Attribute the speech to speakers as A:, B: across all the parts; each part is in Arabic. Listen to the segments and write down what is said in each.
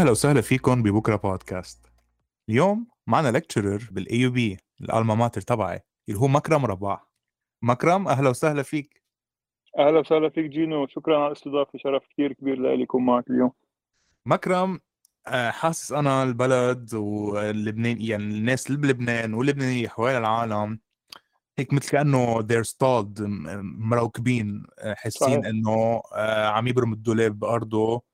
A: أهلا وسهلا فيكم ببكرة بودكاست. اليوم معنا lecturer بال AUB ال alma mater تبعي اللي هو مكرم رباح. مكرم أهلا وسهلا فيك.
B: أهلا وسهلا فيك جينو شكرا على الاستضافة شرف كثير كبير لي يكون معك اليوم.
A: مكرم آه، حاسس أنا البلد واللبنان يعني الناس اللي بلبنان واللبنانيه حوالي العالم هيك مثل كأنه they're stalled مروكبين آه، حاسين إنه آه، عم يبرم الدولاب بأرضه.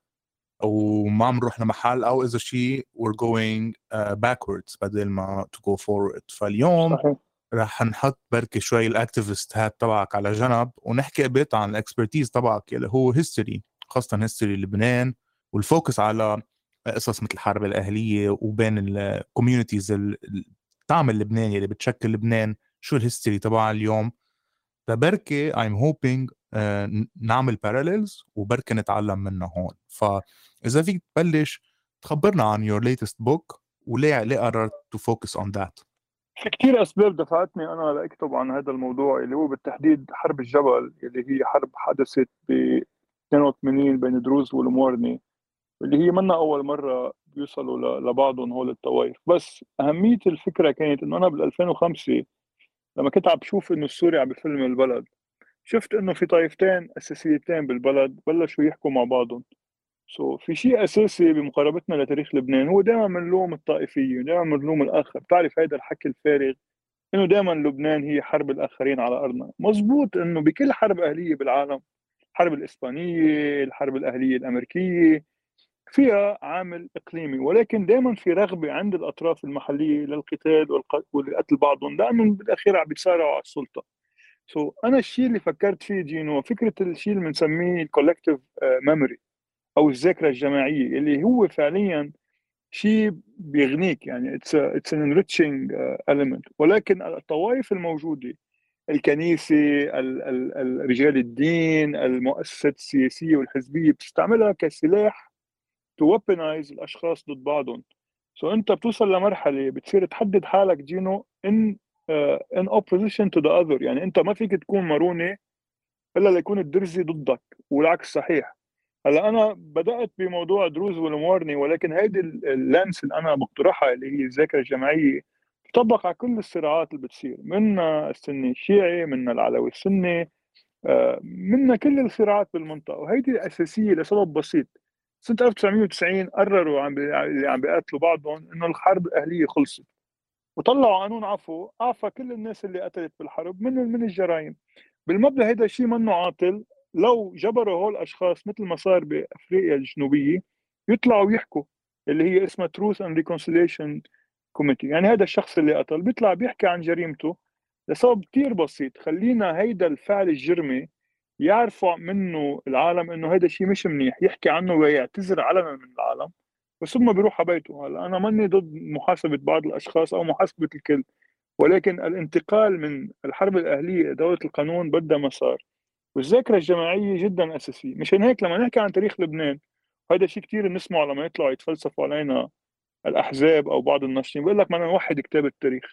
A: وما عم نروح لمحل أو إذا شيء we're going uh, backwards بدل ما to go forward فاليوم صحيح. رح نحط بركي شوي ال activist hat تبعك على جنب ونحكي بيت عن ال expertise تبعك اللي هو history خاصة history لبنان وال focus على قصص مثل الحرب الأهلية وبين ال communities اللي بتعمل لبنان اللي بتشكل لبنان شو ال history تبعها اليوم فبركي I'm hoping uh, نعمل باراليلز وبركي نتعلم منها هون. فاذا فيك تبلش تخبرنا عن your latest book وليه ليه قررت to focus on that
B: في كثير أسباب دفعتني أنا لأكتب عن هذا الموضوع اللي هو بالتحديد حرب الجبل اللي هي حرب حدثت ب 82 بين دروز والمورني اللي هي منا أول مرة بيوصلوا لبعضهم هول الطوائف. بس أهمية الفكرة كانت إنه أنا بال 2005 لما كنت عم بشوف إنه السوري عم بفلم البلد شفت إنه في طائفتين أساسيتين بالبلد بلشوا يحكوا مع بعضهم. سو so, في شيء أساسي بمقاربتنا لتاريخ لبنان هو دائما بنلوم الطائفية دائما بنلوم الآخر. بتعرف هذا الحكي الفارغ إنه دائما لبنان هي حرب الآخرين على أرضنا. مزبوط إنه بكل حرب أهلية بالعالم الحرب الإسبانية الحرب الأهلية الأمريكية فيها عامل إقليمي. ولكن دائما في رغبة عند الأطراف المحلية للقتال ولقتل بعضهم. لأنه بالأخير عم بيتصارعوا على السلطة. so so, أنا الشيء اللي فكرت فيه جينو فكرة الشيء اللي بنسميه ال collective memory أو الذاكرة الجماعية اللي هو فعليا شيء بيغنيك يعني it's it's an enriching element. ولكن الطوائف الموجودة الكنيسة ال ال رجال الدين المؤسسات السياسية والحزبية بتستعملها كسلاح to الأشخاص ضد بعضهم. so أنت بتوصل لمرحلة بتصير تحدد حالك you know in in opposition to the other يعني انت ما فيك تكون ماروني إلا ليكون الدرزي ضدك والعكس صحيح. هلا أنا بدأت بموضوع دروز والموارنة ولكن هيدي ال lens اللي أنا بقترحها اللي هي الذاكرة الجماعية تطبق على كل الصراعات اللي بتصير. من السني الشيعي من العلوي السني آه، من كل الصراعات بالمنطقة. وهيدي الاساسيه لسبب بسيط. سنة 1990 قرروا عم اللي عم بيقاتلوا بعضهم إنه الحرب الأهلية خلصت. وطلعوا قانون عفو اعفى كل الناس اللي قتلت بالحرب من من الجرائم. بالمبدأ هذا الشيء منه عاطل لو جبروا هول الأشخاص مثل ما صار بأفريقيا الجنوبية يطلعوا يحكوا اللي هي اسمها truth and reconciliation committee يعني هذا الشخص اللي قتل بيطلع بيحكي عن جريمته لسبب كثير بسيط. خلينا هيدا الفعل الجرمي يعرفوا منه العالم إنه هذا الشيء مش منيح يحكي عنه ويعتذر علنا من العالم. ثم بيروح على بيته هلا أنا ماني ضد محاسبة بعض الأشخاص أو محاسبة الكل ولكن الانتقال من الحرب الأهلية دولة القانون بدها مسار والذاكرة الجماعية جدا أساسية. مشان هيك لما نحكي عن تاريخ لبنان وهذا شيء كثير بنسمعه لما يطلعوا يتفلسفوا علينا الأحزاب أو بعض الناشطين بيقول لك بدنا نوحد كتاب التاريخ.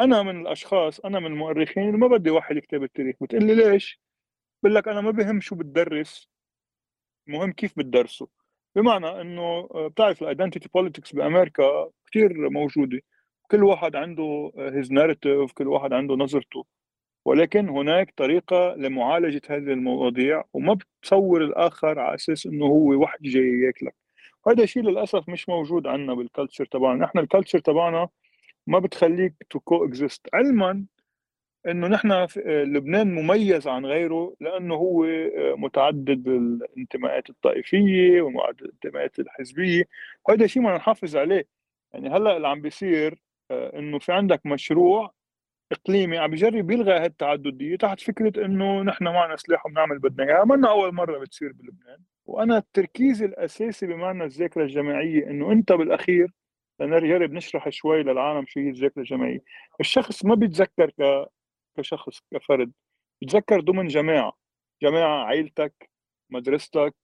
B: أنا من الأشخاص أنا من المؤرخين اللي ما بدي أوحد كتاب التاريخ. بتقول لي ليش؟ بقول لك أنا ما بهم شو بتدرس مهم كيف بتدرسه. بمعنى إنه بتعرف ال identity politics بأمريكا كثير موجودة. كل واحد عنده his narrative كل واحد عنده نظرته. ولكن هناك طريقة لمعالجة هذه المواضيع وما بتصور الآخر على أساس إنه هو واحد جاي ياكلك. وهذا الشيء للأسف مش موجود عندنا بال culture تبعنا. نحن ال culture تبعنا ما بتخليك to coexist علما إنه نحن لبنان مميز عن غيره لأنه هو متعدد الانتماءات الطائفية ومتعدد الانتماءات الحزبية. وهذا شيء ما نحافظ عليه. يعني هلأ اللي عم بيصير آه، إنه في عندك مشروع إقليمي عم بيجرب يلغي هالتعددية تحت فكرة إنه نحن معنا سلاح وبنعمل بدنا اياها منا أول مرة بتصير بلبنان. وأنا التركيز الأساسي بمعنى الذاكرة الجماعية إنه أنت بالأخير لنجرب نشرح شوي للعالم شو هي الذاكرة الجماعية. الشخص ما بيتذكر ك... كشخص كفرد. بيتذكر ضمن جماعة جماعة عائلتك مدرستك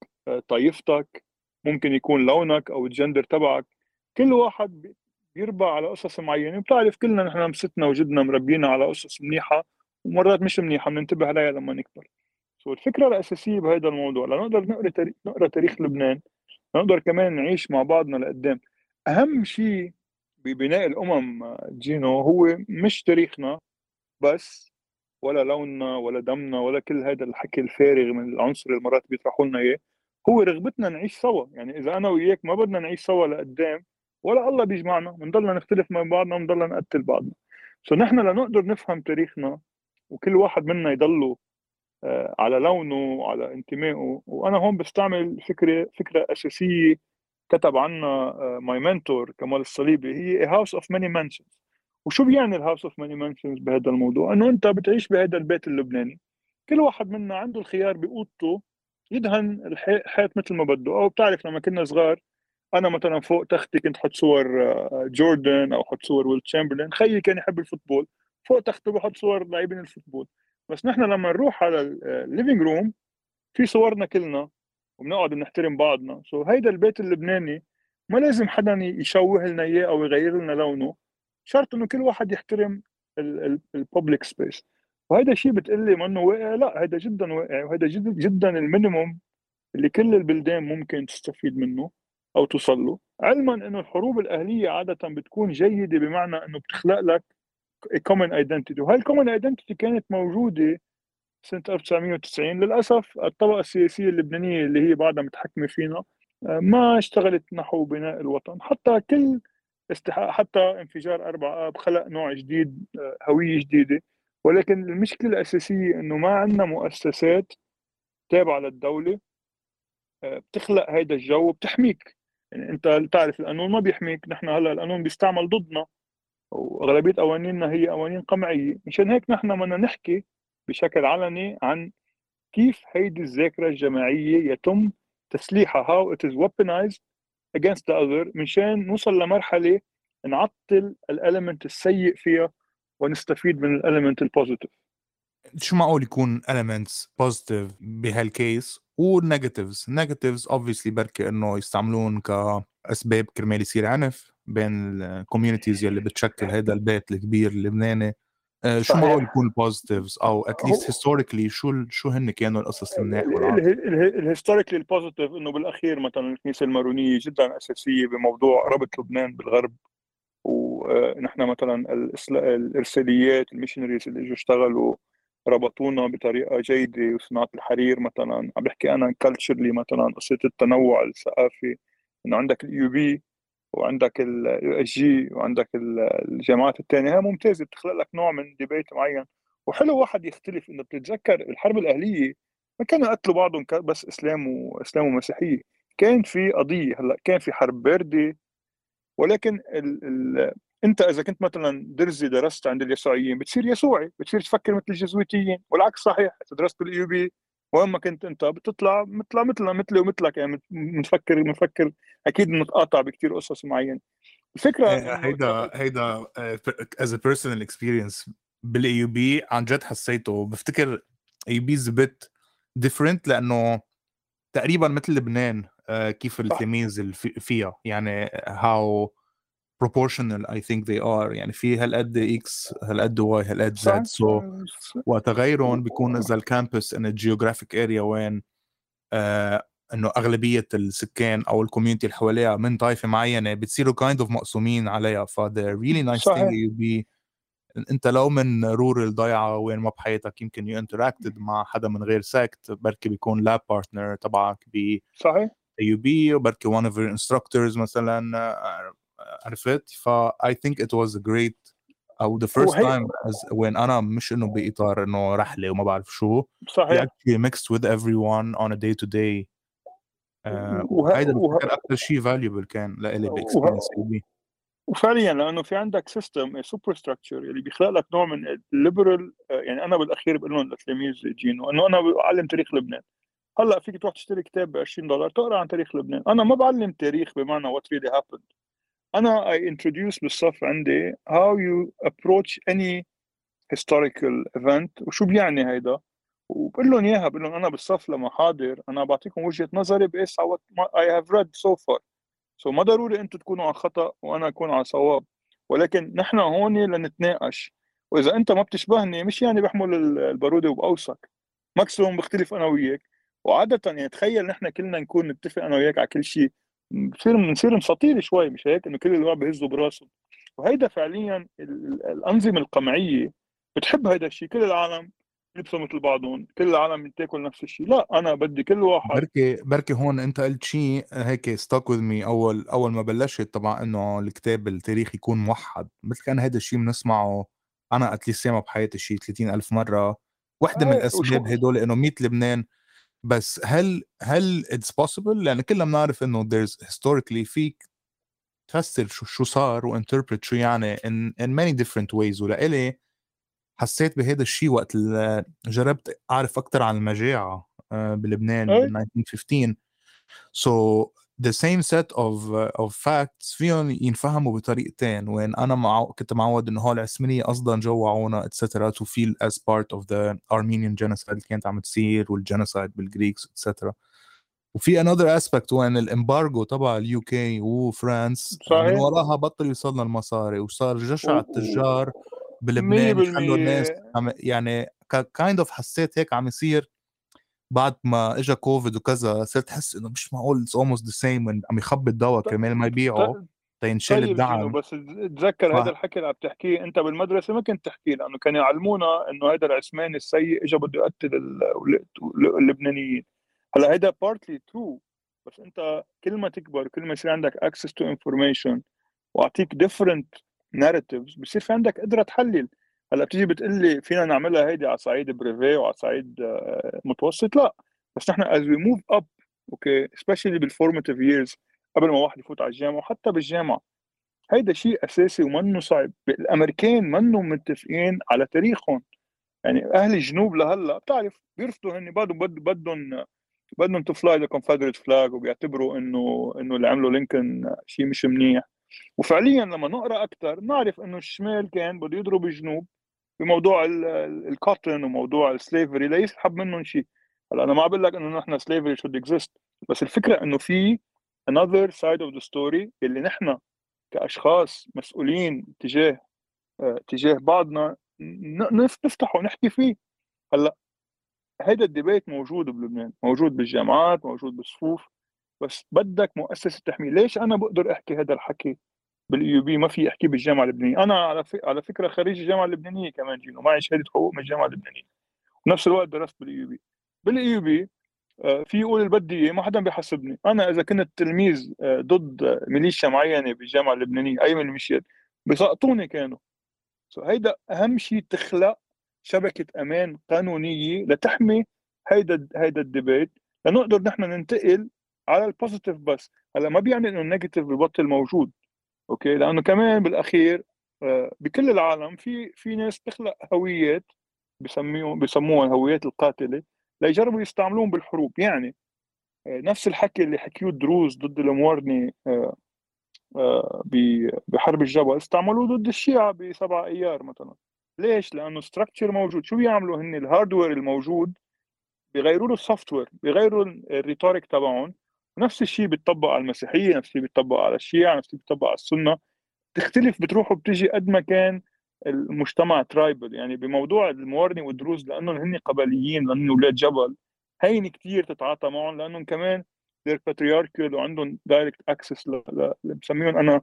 B: طائفتك ممكن يكون لونك أو الجندر تبعك. كل واحد بيربى على قصص معينة. بتعرف كلنا نحن مستنا وجدنا مربينا على قصص منيحة ومرات مش منيحة بننتبه عليها لما نكبر. سو الفكرة الأساسية بهذا الموضوع لنقدر نقرأ نقرأ تاريخ لبنان. نقدر كمان نعيش مع بعضنا لقدام. أهم شيء ببناء الأمم جينو هو مش تاريخنا بس ولا لوننا ولا دمنا ولا كل هذا الحكي الفارغ من العنصر اللي مرات بيطرحوا لنا إياه هو رغبتنا نعيش سوا. يعني إذا أنا وياك ما بدنا نعيش سوا لقدام ولا الله بيجمعنا بنضلنا نختلف من بعضنا وبنضلنا نقتل بعضنا. سو نحن لنقدر نفهم تاريخنا وكل واحد منا يضله آه، على لونه وعلى انتمائه. وأنا هون بستعمل فكرة فكرة أساسية كتب عنها my mentor كمال الصليبي. هي House of Many Mansions وشو بيعني ال House of Many Mansions بهذا الموضوع؟ إنه أنت بتعيش بهذا البيت اللبناني. كل واحد منا عنده الخيار بأوضته يدهن الحيط مثل ما بده. أو بتعرف لما كنا صغار أنا مثلا فوق تختي كنت حط صور آه، جوردن أو حط صور ويلت تشامبرلين خيي كان يحب ال football. فوق تخته بحط صور لاعبين ال football. بس نحن لما نروح على ال living room في صورنا كلنا وبنقعد بنحترم بعضنا. so هيدا البيت اللبناني ما لازم حدا يشوه لنا إياه أو يغير لنا لونه. شرط إنه كل واحد يحترم ال public space وهذا الشيء بتقلي ما إنه واقع. لا هذا جدا واقع. وهذا جدا جدا ال minimum اللي كل البلدان ممكن تستفيد منه أو توصل له. علما إنه الحروب الأهلية عادة بتكون جيدة بمعنى إنه بتخلق لك common identity وهي ال common identity كانت موجودة سنة 1990 للأسف الطبقة السياسية اللبنانية اللي هي بعدها متحكمة فينا آه، ما اشتغلت نحو بناء الوطن. حتى كل حتى انفجار 4 آب خلق نوع جديد آه، هوية جديدة. ولكن المشكلة الأساسية إنه ما عندنا مؤسسات تابعة للدولة آه، بتخلق هذا الجو وبتحميك. يعني أنت تعرف القانون ما بيحميك. نحن هلأ القانون بيستعمل ضدنا وأغلبية قوانيننا هي قوانين قمعية. مشان هيك نحن بدنا نحكي بشكل علني عن كيف هيدي الذاكرة الجماعية يتم تسليحها it is weaponized against the other مشان نوصل لمرحلة نعطل ال element السيء فيها ونستفيد من ال element ال positive
A: شو معقول يكون elements positive بهال case وال negatives obviously بركي إنه يستعملون كاسباب كرمال يصير عنف بين ال communities يلي بتشكل هذا البيت الكبير اللبناني شو معقول يكون ال positives أو at least historically شو شو هن كانوا القصص المناح
B: ال historically ال positive إنه بالأخير مثلا الكنيسة المارونية جدا أساسية بموضوع ربط لبنان بالغرب ونحن مثلا الإرساليات ال missionaries اللي إجوا اشتغلوا ربطونا بطريقة جيدة وصناعة الحرير مثلا. عم بحكي أنا culturally مثلا قصة التنوع الثقافي إنه عندك ال AUB وعندك ال USJ وعندك الجامعات الثانية هي ممتازة بتخلق لك نوع من debate معين. وحلو واحد يختلف إنه بتتذكر الحرب الأهلية ما كانوا يقتلوا بعضهم بس إسلام واسلام ومسيحية. كان في قضية هلأ كان في حرب بارده ولكن ال ال أنت إذا كنت مثلا درزي درست عند اليسوعيين بتصير يسوعي بتصير تفكر مثل الجزويتيين والعكس صحيح إذا درست بال AUB وين ما كنت أنت بتطلع مثل مثلنا مثلي ومثلك يعني بنفكر بنفكر أكيد بنتقاطع بكثير قصص معينة. الفكرة
A: هيدا هيدا is a personal experience بال AUB عن جد حسيته. بفتكر AUB bit different لأنه تقريبا مثل لبنان آه، كيف التلاميذ فيها. يعني how proportional I think they are. يعني في هالقد x هالقد y هالقد زد سو وتغيرهم بيكون إذا ال campus in ال geographic area وين آه إنه أغلبية السكان أو ال community اللي حواليها من طائفه معينة بتصيروا kind of kind of مقسومين عليها. ف the really nice صحيح. thing you be أنت لو من rural ضايعه وين ما بحياتك يمكن you interacted مع حدا من غير sect بركي بيكون lab partner تبعك ب
B: صحيح.
A: AUB وبركي one of your instructors مثلا آه، عرفت؟ ف I think it was a great أو the first time as when أنا مش إنه بإطار إنه رحلة وما بعرف شو.
B: صحيح.
A: actually mixed with everyone on a day to day. وهيدا وه... أكثر شيء valuable كان لإلي بال experience وه...
B: وفعليا لأنه في عندك system superstructure اللي بيخلق لك نوع من ال liberal يعني أنا بالأخير بقول لهم للتلاميذ جينو إنه أنا بعلم تاريخ لبنان. هلأ فيك تروح تشتري كتاب ب 20 دولار تقرأ عن تاريخ لبنان. أنا ما بعلم تاريخ بمعنى what really happened أنا I introduce بالصف عندي how you approach any historical event وشو بيعني هيدا. وبقول لهم إياها بقول لهم أنا بالصف لما حاضر أنا بعطيكم وجهة نظري بقيس على I have read so far. so so ما ضروري أنتم تكونوا على خطأ وأنا أكون على صواب. ولكن نحن هون لنتناقش. وإذا أنت ما بتشبهني مش يعني بحمل البارودة وبقوسك maximum بختلف أنا وياك. وعادة يعني تخيل نحن كلنا نكون نتفق أنا وياك على كل شيء. بصير بنصير مساطيل شوي مش هيك؟ إنه كل الوقت بهزوا براسه. وهيدا فعليا الأنظمة القمعية بتحب هيدا الشيء كل العالم يلبسوا مثل بعضهم كل العالم تاكل نفس الشيء لا أنا بدي كل واحد
A: بركي بركي هون أنت قلت شيء هيك stuck with me أول أول ما بلشت طبعا إنه الكتاب التاريخي يكون موحد. مثل كان هذا الشيء بنسمعه أنا at least ياما بحياتي شيء 30 ألف مرة. وحدة من الأسباب هدول إنه 100 لبنان بس هل هل it's possible لأن كلنا بنعرف إنه there's historically فيك تفسر شو شو صار و interpret شو يعني in in many different ways. ولإلي حسيت بهذا الشيء وقت جربت أعرف أكثر عن المجاعة آه، بلبنان بال 1915 so the same set of uh, of facts فيهم ينفهموا بطريقتين. وين أنا مع... كنت معود إنه هول العثمانية قصدا جوعونا et cetera to feel as part of the Armenian genocide اللي كانت عم تصير وال genocide بال Greeks et cetera وفي another aspect وين ال embargo تبع ال UK و France صحيح. من وراها بطل يوصلنا المصاري وصار جشع التجار بلبنان يخلوا الناس يعني kind of حسيت هيك عم يصير. بعد ما اجى كوفيد وكذا صرت أحس إنه مش معقول it's almost the same عم يخبي الدواء كرمال ما يبيعوا until طيب. الدعم.
B: بس تذكر ف... هذا الحكي اللي عم تحكيه أنت بالمدرسة ما كنت تحكيه لأنه كانوا يعلمونا إنه هذا العثماني السيء اجى بده يقتل اللبنانيين. هلأ هيدا partly true بس أنت كل ما تكبر كل ما يصير عندك access to information وأعطيك different narratives بصير في عندك قدرة تحلل. هلا بتيجي بتقول لي فينا نعملها هيدي على صعيد brevet وعلى صعيد آه، متوسط؟ لا بس نحن as we move up okay specially بال formative years قبل ما واحد يفوت على الجامعة وحتى بالجامعة. هيدا شيء أساسي ومنه صعب. الأمريكان منهم متفقين على تاريخهم. يعني أهل الجنوب لهلأ بتعرف بيرفضوا هن بدهم بدهم بدهم to fly the Confederate flag وبيعتبروا إنه إنه اللي عمله لينكولن شيء مش منيح. وفعليا لما نقرأ أكثر نعرف إنه الشمال كان بده يضرب الجنوب. بموضوع ال cotton وموضوع ال slavery ليسحب منهم شيء. هلأ أنا ما بقول لك إنه نحن slavery should exist بس الفكرة إنه في another side of the story اللي نحن كأشخاص مسؤولين تجاه آه، تجاه بعضنا نفتحه ونحكي فيه. هلأ هيدا ال debate موجود بلبنان موجود بالجامعات موجود بالصفوف بس بدك مؤسسة تحميك. ليش أنا بقدر أحكي هذا الحكي؟ بال AUB ما في احكي بالجامعة اللبنانية. أنا على على فكرة خريج الجامعة اللبنانية كمان جينو معي شهادة حقوق من الجامعة اللبنانية. ونفس الوقت درست بال AUB. بال AUB في يقول إياه ما حدا بيحاسبني. أنا إذا كنت تلميذ آه، ضد ميليشيا معينة بالجامعة اللبنانية أي من الميليشيات بيسقطوني كانوا. so هيدا أهم شيء تخلق شبكة أمان قانونية لتحمي هيدا هيدا ال debate لنقدر نحن ننتقل على ال positive بس. هلأ ما بيعني إنه ال negative ببطل موجود. okay؟ لأنه كمان بالأخير آه، بكل العالم في في ناس تخلق هويات بسميهم بسموها الهويات القاتلة ليجربوا يستعملوهم بالحروب. يعني آه، نفس الحكي اللي حكيوه الدروز ضد الموارنه آه، بحرب الجبل استعملوه ضد الشيعة بسبع أيار مثلا. ليش؟ لأنه structure موجود. شو بيعملوا هن ال hardware الموجود بيغيروا له ال software بيغيروا ال rhetoric تبعهم نفس الشيء بيطبق على المسيحية نفس الشيء بيطبق على الشيعة نفس الشيء بيطبق على السنة. تختلف بتروح وبتجي قد ما كان المجتمع tribal يعني بموضوع الموارنة والدروز لأنهم هن قبليين لأنهم أولاد جبل. هين كثير تتعاطى معهم لأنهم كمان they're patriarchal وعندهم direct access اللي بسميهم أنا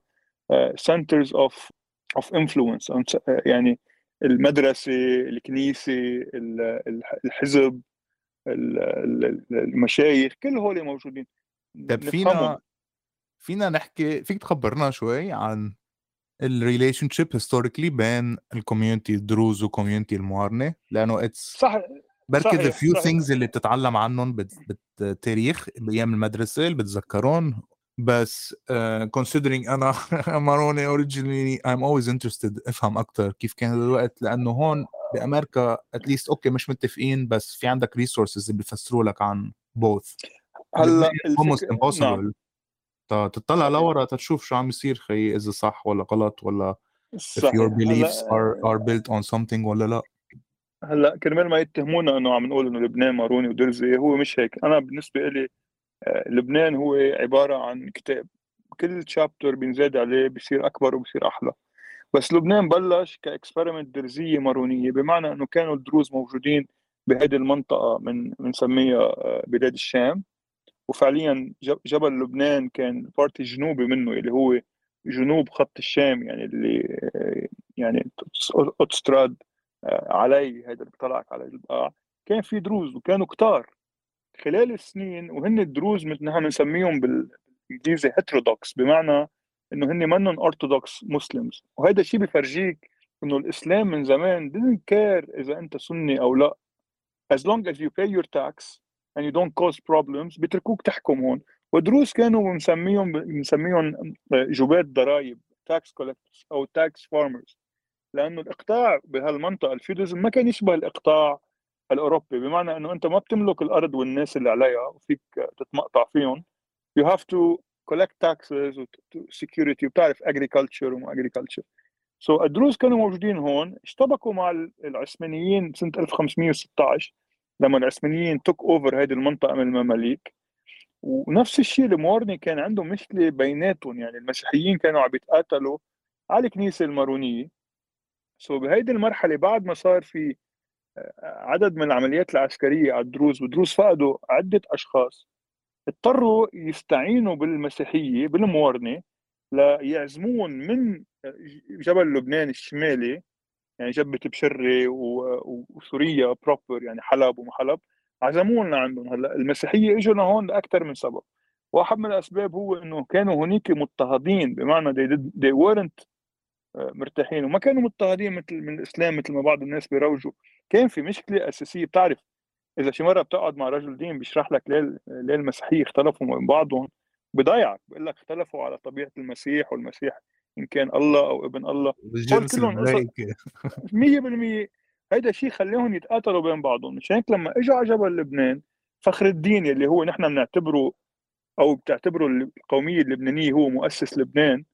B: centers of of influence يعني المدرسة الكنيسة الحزب المشايخ كل هول موجودين.
A: طيب فينا فينا نحكي فيك تخبرنا شوي عن ال relationship historically بين ال community الدروز و community الموارنة لأنه it's
B: صح
A: بركي the few things اللي بتتعلم عنهم بالتاريخ بأيام المدرسة اللي بتذكرون بس uh, considering أنا ماروني originally I'm always interested أفهم أكثر كيف كان الوقت لأنه هون بأمريكا at least okay مش متفقين بس في عندك resources اللي بيفسروا لك عن both هلا almost impossible نعم. تطلع لورا تشوف شو عم يصير خي إذا صح ولا غلط ولا صحيح. if your beliefs are are built on something ولا لا.
B: هلأ كرمال ما يتهمونا إنه عم نقول إنه لبنان ماروني ودرزي هو مش هيك. أنا بالنسبة لي آه، لبنان هو عبارة عن كتاب. كل chapter بينزاد عليه بصير أكبر وبصير أحلى. بس لبنان بلش ك experiment درزية مارونية بمعنى إنه كانوا الدروز موجودين بهذه المنطقة من بنسميها آه، بلاد الشام. وفعليا جبل لبنان كان party جنوبي منه اللي هو جنوب خط الشام يعني اللي يعني أوتستراد آه، علي هذا اللي بيطلعك على البقاع. كان في دروز وكانوا كتار. خلال السنين وهن الدروز مثل نحن بنسميهم بالإنجليزي heterodox بمعنى إنه هن منهم orthodox Muslims وهذا الشيء بفرجيك إنه الإسلام من زمان didn't care إذا أنت سني أو لا. As long as you pay your tax and you don't cause problems بيتركوك تحكم هون. ودروز كانوا بنسميهم بنسميهم جباة ضرائب tax collectors أو tax farmers. لأنه الإقطاع بهالمنطقة ال feudalism ما كان يشبه الإقطاع الأوروبي بمعنى إنه أنت ما بتملك الأرض والناس اللي عليها وفيك تتمقطع فيهم. You have to collect taxes security وبتعرف agriculture وما agriculture. so so الدروز كانوا موجودين هون اشتبكوا مع العثمانيين سنة 1516 لما العثمانيين took over هذه المنطقة من المماليك. ونفس الشيء الموارنة كان عندهم مشكله بيناتهم يعني المسيحيين كانوا عم يتقاتلوا على الكنيسة المارونية. so بهيدي المرحلة بعد ما صار في آه، عدد من العمليات العسكرية على الدروز والدروز فقدوا عدة أشخاص اضطروا يستعينوا بالمسيحية بالموارنة ليعزمون من جبل لبنان الشمالي. يعني جبة بشري وسوريا proper يعني حلب ومحلب. عزمونا عندهم. هلأ المسيحية اجوا لهون لاكثر من سبب. واحد من الأسباب هو إنه كانوا هنيك مضطهدين بمعنى they, did, they weren't آه، مرتاحين. وما كانوا مضطهدين مثل من الإسلام مثل ما بعض الناس بيروجوا. كان في مشكلة أساسية. بتعرف إذا شي مرة بتقعد مع رجل دين بيشرح لك ليه ليه المسيحية اختلفوا من بعضهم. بضيعك بقول لك اختلفوا على طبيعة المسيح والمسيح إن كان الله أو ابن الله.
A: الملائكه
B: 100% هيدا الشيء خليهم يتقاتلوا بين بعضهم. مشان هيك؟ لما اجوا على جبل لبنان فخر الدين اللي هو نحن بنعتبره أو بتعتبره القومية اللبنانية هو مؤسس لبنان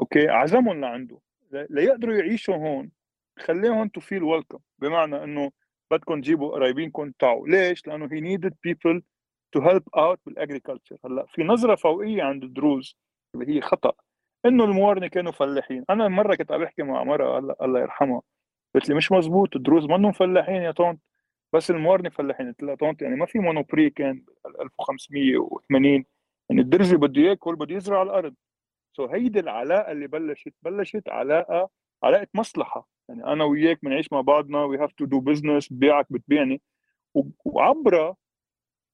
B: أوكي عزمهم لعنده. ليقدروا يعيشوا هون. خليهم to feel welcome بمعنى إنه بدكم تجيبوا قرايبينكم تعوا. ليش؟ لأنه he needed people to help out بال agriculture هلأ في نظرة فوقية عند الدروز اللي هي خطأ. إنه الموارنه كانوا فلاحين. أنا مرة كنت عم بحكي مع مره الله, يرحمها. قلت لي مش مزبوط الدروز منهم فلاحين يا طونت بس الموارنه فلاحين. قلت لها طونت يعني ما في Monoprix كان 1580 يعني الدرزي بده ياكل بده يزرع الأرض. so so هيدي العلاقة اللي بلشت بلشت علاقه علاقة مصلحة. يعني أنا وياك بنعيش مع بعضنا we have to do business ببيعك بتبيعني وعبرها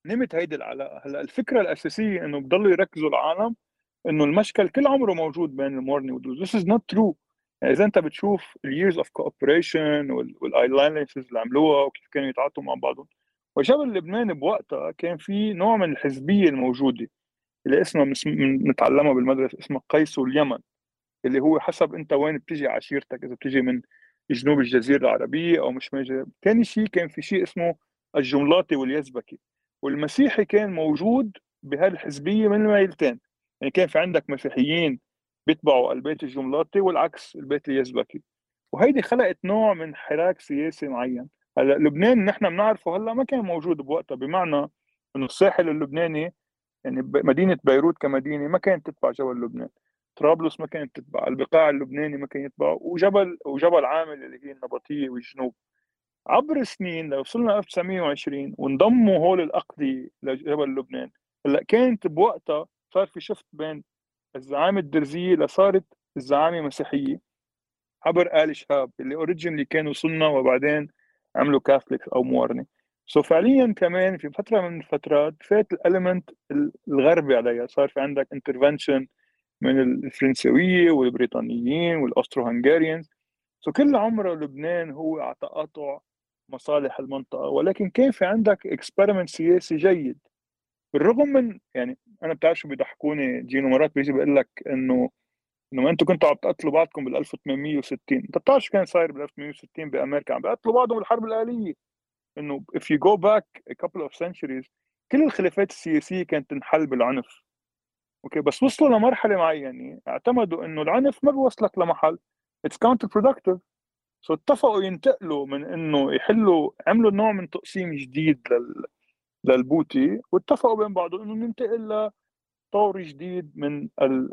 B: نمت هيدي العلاقة. هلأ الفكرة الأساسية إنه بضلوا يركزوا العالم إنه المشكل كل عمره موجود بين الموارنة this is not true. يعني إذا أنت بتشوف ال years of cooperation وال alliances اللي عملوها وكيف كانوا يتعاطوا مع بعضهم. وجبل لبنان بوقتها كان في نوع من الحزبية الموجودة اللي اسمها بنتعلمها بالمدرسة اسمها قيس ويمن اللي هو حسب أنت وين بتجي عشيرتك إذا بتجي من جنوب الجزيرة العربية أو مش من ثاني شيء كان في شيء اسمه الجنبلاطي واليزبكي. والمسيحي كان موجود بهالحزبية من الميلتين. يعني كان في عندك مسيحيين بيتبعوا البيت الجملاطي والعكس البيت اليزبكي. وهيدي خلقت نوع من حراك سياسي معين. هلأ لبنان نحن بنعرفه هلأ ما كان موجود بوقتها بمعنى إنه الساحل اللبناني يعني مدينة بيروت كمدينة ما كانت تتبع جبل لبنان. طرابلس ما كانت تتبع البقاع اللبناني ما كان يتبع وجبل وجبل عامل اللي هي النبطية والجنوب. عبر السنين لو وصلنا 1920 وانضموا هول الاقضيه لجبل لبنان هلأ كانت بوقتها صار في shift بين الزعامة الدرزية لصارت الزعامة مسيحيه عبر آل شهاب اللي originally كانوا سنة وبعدين عملوا كاثوليك أو موارنه so so فعليا كمان في فترة من الفترات فات ال element الغربي عليها. صار في عندك intervention من الفرنسوية والبريطانيين وال Austro-Hungarians so كل عمره لبنان هو على تقاطع مصالح المنطقة. ولكن كان في عندك experiment سياسي جيد؟ بالرغم من يعني أنا بتعرف شو بيضحكوني جينو مرات بيجي بيقول لك انه إنه أنتم كنتوا عم تقتلوا بعضكم بال 1860 أنت بتعرف شو كان صاير بال 1860 بأمريكا؟ عم بيقتلوا بعضهم بالحرب الاهليه إنه if you go back a couple of centuries كل الخلافات السياسية كانت تنحل بالعنف. أوكي؟ بس وصلوا لمرحلة معينة. اعتمدوا إنه العنف ما بيوصلك لمحل. it's counterproductive so اتفقوا ينتقلوا من إنه يحلوا عملوا نوع من تقسيم جديد لل للبوتي واتفقوا بين بعضهم إنه ننتقل لطور جديد من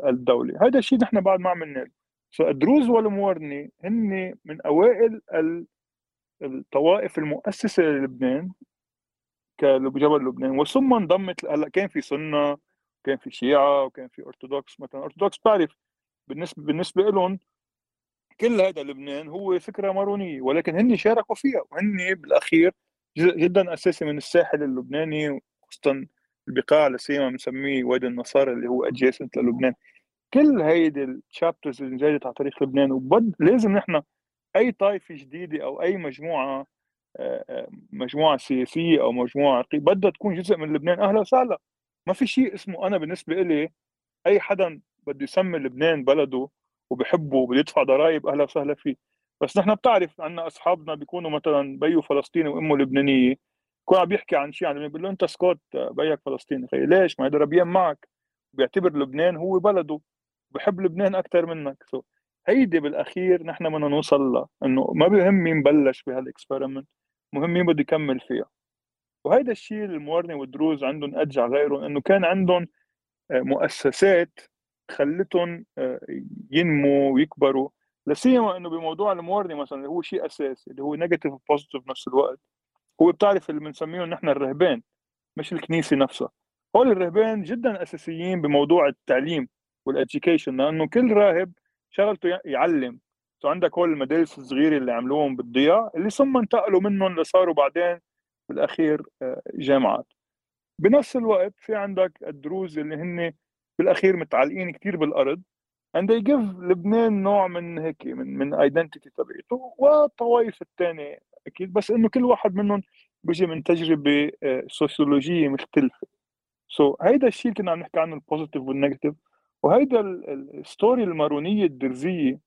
B: الدولة. هذا الشيء نحن بعد ما عملنا فالدروز والموارنة هن من أوائل الطوائف المؤسسة للبنان كجبل لبنان. وثم انضمت هلأ كان في سنة كان في شيعة وكان في ارثوذكس مثلا ارثوذكس بعرف بالنسبة بالنسبة لهم كل هذا لبنان هو فكرة مارونية ولكن هن شاركوا فيها وهن بالأخير جدا أساسي من الساحل اللبناني خصوصا البقاع اللي سيما بنسميه وادي النصارى اللي هو ادجيسنت للبنان. كل هيدي الشابترز اللي انجازت على تاريخ لبنان وبد لازم نحن أي طائفة جديدة أو أي مجموعة آه، آه، مجموعة سياسية أو مجموعة بدها تكون جزء من لبنان. أهلا وسهلا. ما في شيء اسمه أنا بالنسبة لي أي حدا بده يسمي لبنان بلده وبحبه وبده يدفع ضرائب أهلا وسهلا فيه. بس نحن بتعرف عندنا أصحابنا بيكونوا مثلا بيو فلسطيني وأمه لبنانية. يكون عم بيحكي عن شيء عن بيقول له أنت سكوت بيك فلسطيني. خي ليش؟ ما هذا ربيان معك. بيعتبر لبنان هو بلده. بحب لبنان أكثر منك. so هيدي بالأخير نحن بدنا نوصل لها إنه ما بهم مين بلش بهال experiment مهم مين بده يكمل فيها. وهيدا الشيء المورني والدروز عندهم edge على غيرهم إنه كان عندهم آه، مؤسسات خلتهم آه، ينمو ويكبروا. لا سيما إنه بموضوع المورني مثلا اللي هو شيء أساسي اللي هو negative و positive بنفس الوقت. هو بتعرف اللي بنسميهم نحن الرهبان مش الكنيسة نفسها. هول الرهبان جدا أساسيين بموضوع التعليم وال education لأنه كل راهب شغلته يعلم. so عندك هول المدارس الصغيرة اللي عملوهم بالضياع اللي ثم انتقلوا منهم لصاروا بعدين بالاخير آه، جامعات. بنفس الوقت في عندك الدروز اللي هن بالاخير متعلقين كثير بالأرض. And they give لبنان نوع من هيك من من identity تبعته والطوائف الثانية أكيد. بس إنه كل واحد منهم بيجي من تجربة آه، سوسيولوجيه مختلفة. so so, هيدا الشيء اللي كنا عم نحكي عنه ال positive وال negative وهيدا ال story المارونية الدرزية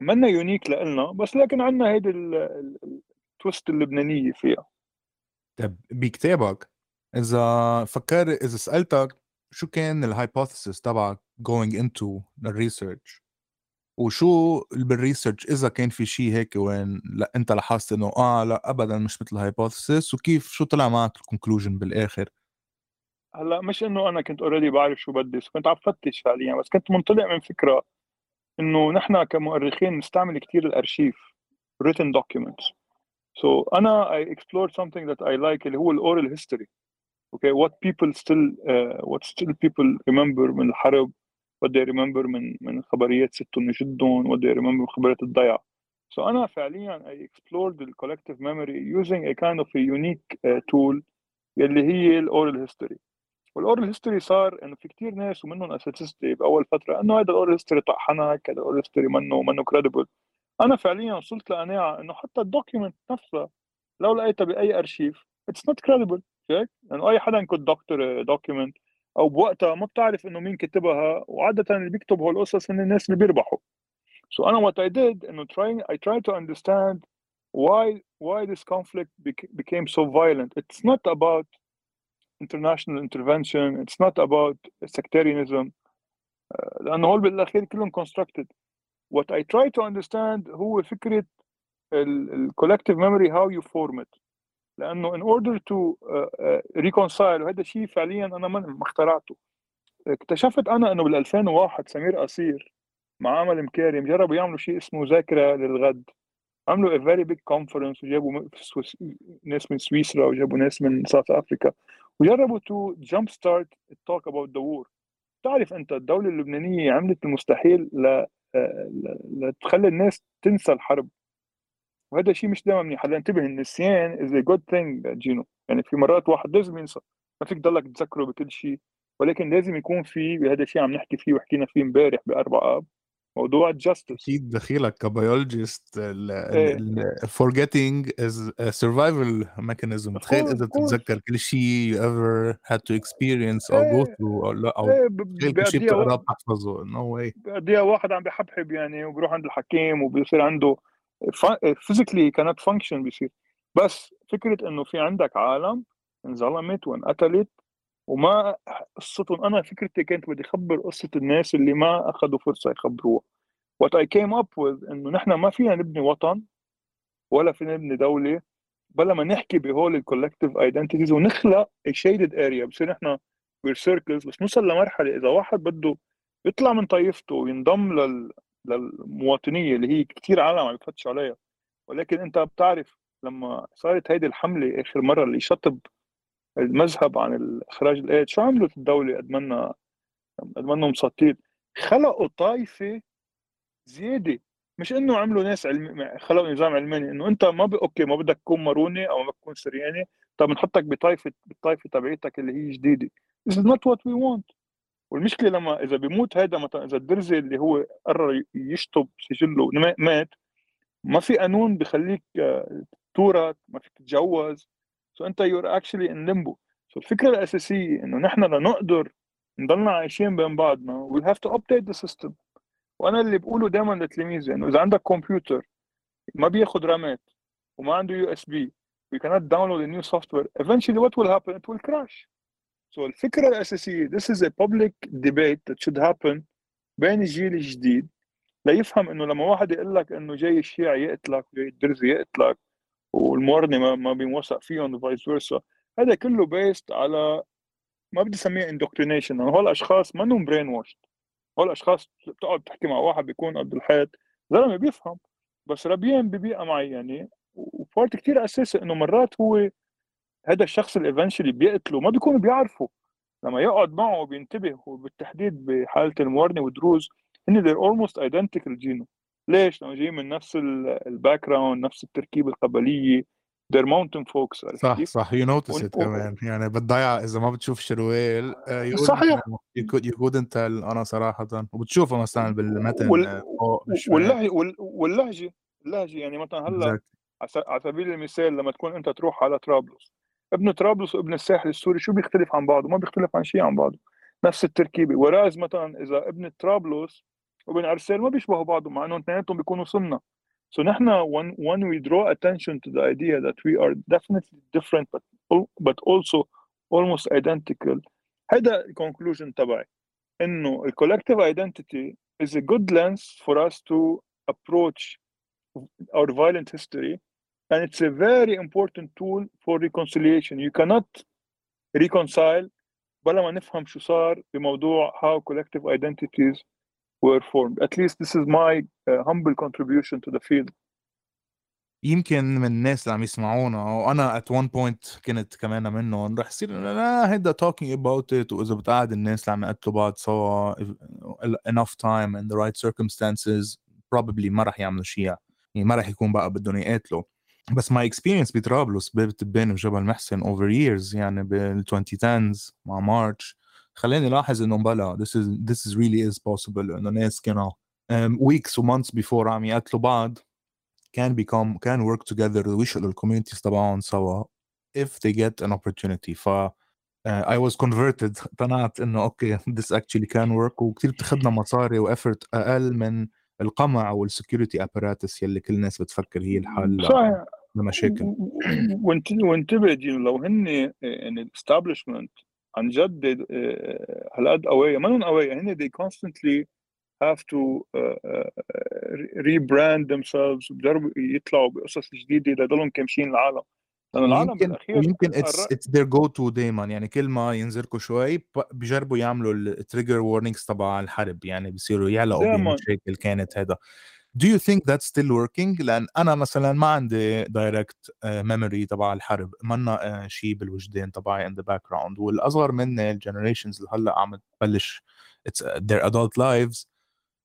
B: منا unique لنا بس لكن عندنا هيدي ال twist اللبنانية فيها.
A: طيب بكتابك إذا فكر إذا سألتك شو كان ال hypothesis تبعك going into ال research وشو بال research إذا كان في شيء هيك وين لا أنت لاحظت إنه آه لا ابدا مش مثل ال hypothesis وكيف شو طلع معك ال conclusion
B: بالآخر؟ هلأ مش إنه أنا كنت already بعرف شو بدي كنت عم فتش فعليا بس كنت منطلق من فكرة إنه نحن كمؤرخين نستعمل كثير الأرشيف written documents. So أنا I explored something that I like اللي هو ال oral history. Okay what people still uh, what still people remember من الحرب what they remember من من خبريات ستهم وجدهم what they remember من خبريات الضيعه so أنا فعليا I explored the collective memory using a kind of a unique uh, tool اللي هي ال oral history وال oral history صار إنه في كثير ناس ومنهم اساتذتي بأول فترة إنه هذا ال oral history طحنك هذا ال oral history منه منه credible أنا فعليا وصلت لقناعه إنه حتى ال document نفسها لو لقيتها بأي ارشيف it's not credible هيك لأنه اي حدا يكون دكتور document أو بوقتها ما بتعرف انه مين كتبها وعاده اللي بيكتب هول القصص هن الناس اللي بيربحوا so أنا what I did انه trying I tried to understand why why this conflict became so violent it's not about international intervention it's not about sectarianism لأنه هول بالاخير كلهم constructed what I try to understand هو فكره ال collective memory how you form it لأنه to uh, uh, reconcile وهذا الشيء فعليا أنا ما اخترعته. اكتشفت أنا إنه بال 2001 سمير قصير مع عمل مكارم جربوا يعملوا شيء اسمه ذاكرة للغد. عملوا a very big conference وجابوا ناس من سويسرا وجابوا ناس من South Africa وجربوا to jump start talk about the war تعرف أنت الدولة اللبنانية عملت المستحيل ل... لتخلي الناس تنسى الحرب. وهذا شيء مش دائما منيح هلا انتبه النسيان از ا جود ثينج جينو يعني في مرات واحد لازم ينسى. ما فيك تضلك تذكره بكل شيء. ولكن لازم يكون في وهذا الشيء عم نحكي فيه وحكينا فيه إمبارح بأربع آب موضوع ال
A: justice أكيد دخيلك ك biologist forgetting is a survival mechanism. تخيل إذا بتتذكر كل شيء you ever had to experience أو go through أو لا أو تخيل كل شيء بتقراه بتحفظه. No way.
B: بقضيها واحد عم بحبحب يعني وبروح عند الحكيم وبيصير عنده physically cannot function بيصير. بس فكرة إنه في عندك عالم انظلمت وانقتلت وما قصتهم أنا فكرتي كانت بدي أخبر قصة الناس اللي ما اخذوا فرصة يخبروها. What I came up with إنه نحن ما فينا نبني وطن ولا فينا نبني دولة بلا ما نحكي بهول ال collective identities ونخلق shaded area. بصير نحن we're circles بس نوصل لمرحلة إذا واحد بده يطلع من طائفته وينضم لل للمواطنية اللي هي كثير عالم عم يفتش عليها. ولكن انت بتعرف لما صارت هيدي الحملة آخر مرة اللي شطب المذهب عن اخراج القيد شو عملت الدولة قد منا؟ قد مسطين خلقوا طائفة زيادة. مش إنه عملوا ناس علم خلقوا نظام علماني إنه أنت ما ب... أوكي ما بدك تكون ماروني أو ما تكون سرياني طب بنحطك بطائفه بالطائفه تبعيتك اللي هي جديدة. This is not what we want. والمشكلة لما إذا بيموت هذا مثلا إذا الدرزي اللي هو قرر يشطب سجله مات ما في قانون بخليك آه، تورث ما فيك تتجوز. so أنت you're actually in limbo so الفكرة الأساسية إنه نحن لنقدر نضلنا عايشين بين بعضنا. We have to update the system وأنا اللي بقوله دائما لتلاميذي إنه إذا عندك كمبيوتر ما بياخذ RAM ات وما عنده USB we cannot download a new software. Eventually what will happen? It will crash. So الفكرة الأساسية this is a public debate that should happen بين الجيل الجديد ليفهم إنه لما واحد يقول لك إنه جاي الشيعي يقتلك جاي الدرزي يقتلك والمورني ما, ما بينوثق فيهم و vice versa هذا كله based على ما بدي أسميه indoctrination هول الأشخاص ما انهم brainwashed هول الأشخاص بتقعد تحكي مع واحد بيكون قد الحيط. زلمة بيفهم. بس ربيان ببيئة معينة. و part كثير أساسي إنه مرات هو هذا الشخص اللي بيقتله ما بيكونوا بيعرفوا لما يقعد معه وبينتبه وبالتحديد بحالة المورني ودروز هن they're almost identical you know ليش؟ لأنه جايين من نفس ال background نفس التركيبه القبلية. they're mountain folks
A: صح صح. you notice it كمان. يعني بتضيع إذا ما بتشوف شرويل
B: آه، صحيح.
A: you couldn't أنا صراحة وبتشوفه مثلا بالمتن
B: وال... آه، واللهجة واللهجة اللهجة. يعني مثلا هلأ على سبيل المثال لما تكون أنت تروح على طرابلس ابن طرابلس وابن الساحل السوري شو بيختلف عن بعضه؟ ما بيختلف عن شيء عن بعضه نفس التركيبه وراز مثلا اذا ابن طرابلس وابن عرسال ما بيشبهوا بعضهم مع انه اثنيناتهم بيكونوا سنه So نحن when, when we draw attention to the idea that we are definitely different but, but also almost identical هذا conclusion تبعي انه ال collective identity is a good lens for us to approach our violent history and it's a very important tool for reconciliation you cannot reconcile بلا ما نفهم شو صار بموضوع how collective identities were formed. At least this is my uh, humble contribution to the field.
A: يمكن من الناس اللي عم يسمعونا وانا ات وان بوينت كنت كمان منهم رح يصير لا هيدا talking about it واذا بتقعد الناس اللي عم يقتلوا بعض سوا enough time and the right circumstances probably ما رح يعملوا شيء يعني ما رح يكون بقى بدهم يقاتلوا بس my experience بطرابلس بتبان بجبل محسن over years يعني بال 2010s مع مارش خلاني لاحظ انه بلا this is this is really is possible انه ناس كانوا um, weeks و months before عم يقتلوا بعض can become can work together ويشقلوا الكوميونيتيز تبعهم سوا if they get an opportunity ف uh, I was converted اقتنعت انه اوكي this actually can work وكثير بتاخذنا مصاري وافورت اقل من القمع وال security apparatus يلي كل الناس بتفكر هي الحل صحيح. لمشاكل.
B: وانتبه لو هن يعني ال establishment عن جد آه، هالقد قوية ما قوية هن they constantly have to rebrand themselves وبجربوا يطلعوا بقصص جديدة ليضلهم كامشين العالم.
A: لأنه العالم يمكن بالاخير يمكن it's it's their go-to دايما. يعني كل ما ينزركوا شوي بجربوا يعملوا التريجر وورنينجز تبع الحرب. يعني بيصيروا يعلقوا بمشاكل كانت هذا Do you think that's still working؟ لأن أنا مثلا ما عندي direct memory تبع الحرب. منا شيء بالوجدان تبعي in the background. والأصغر مني ال generations اللي هلا عم تبلش it's their adult lives.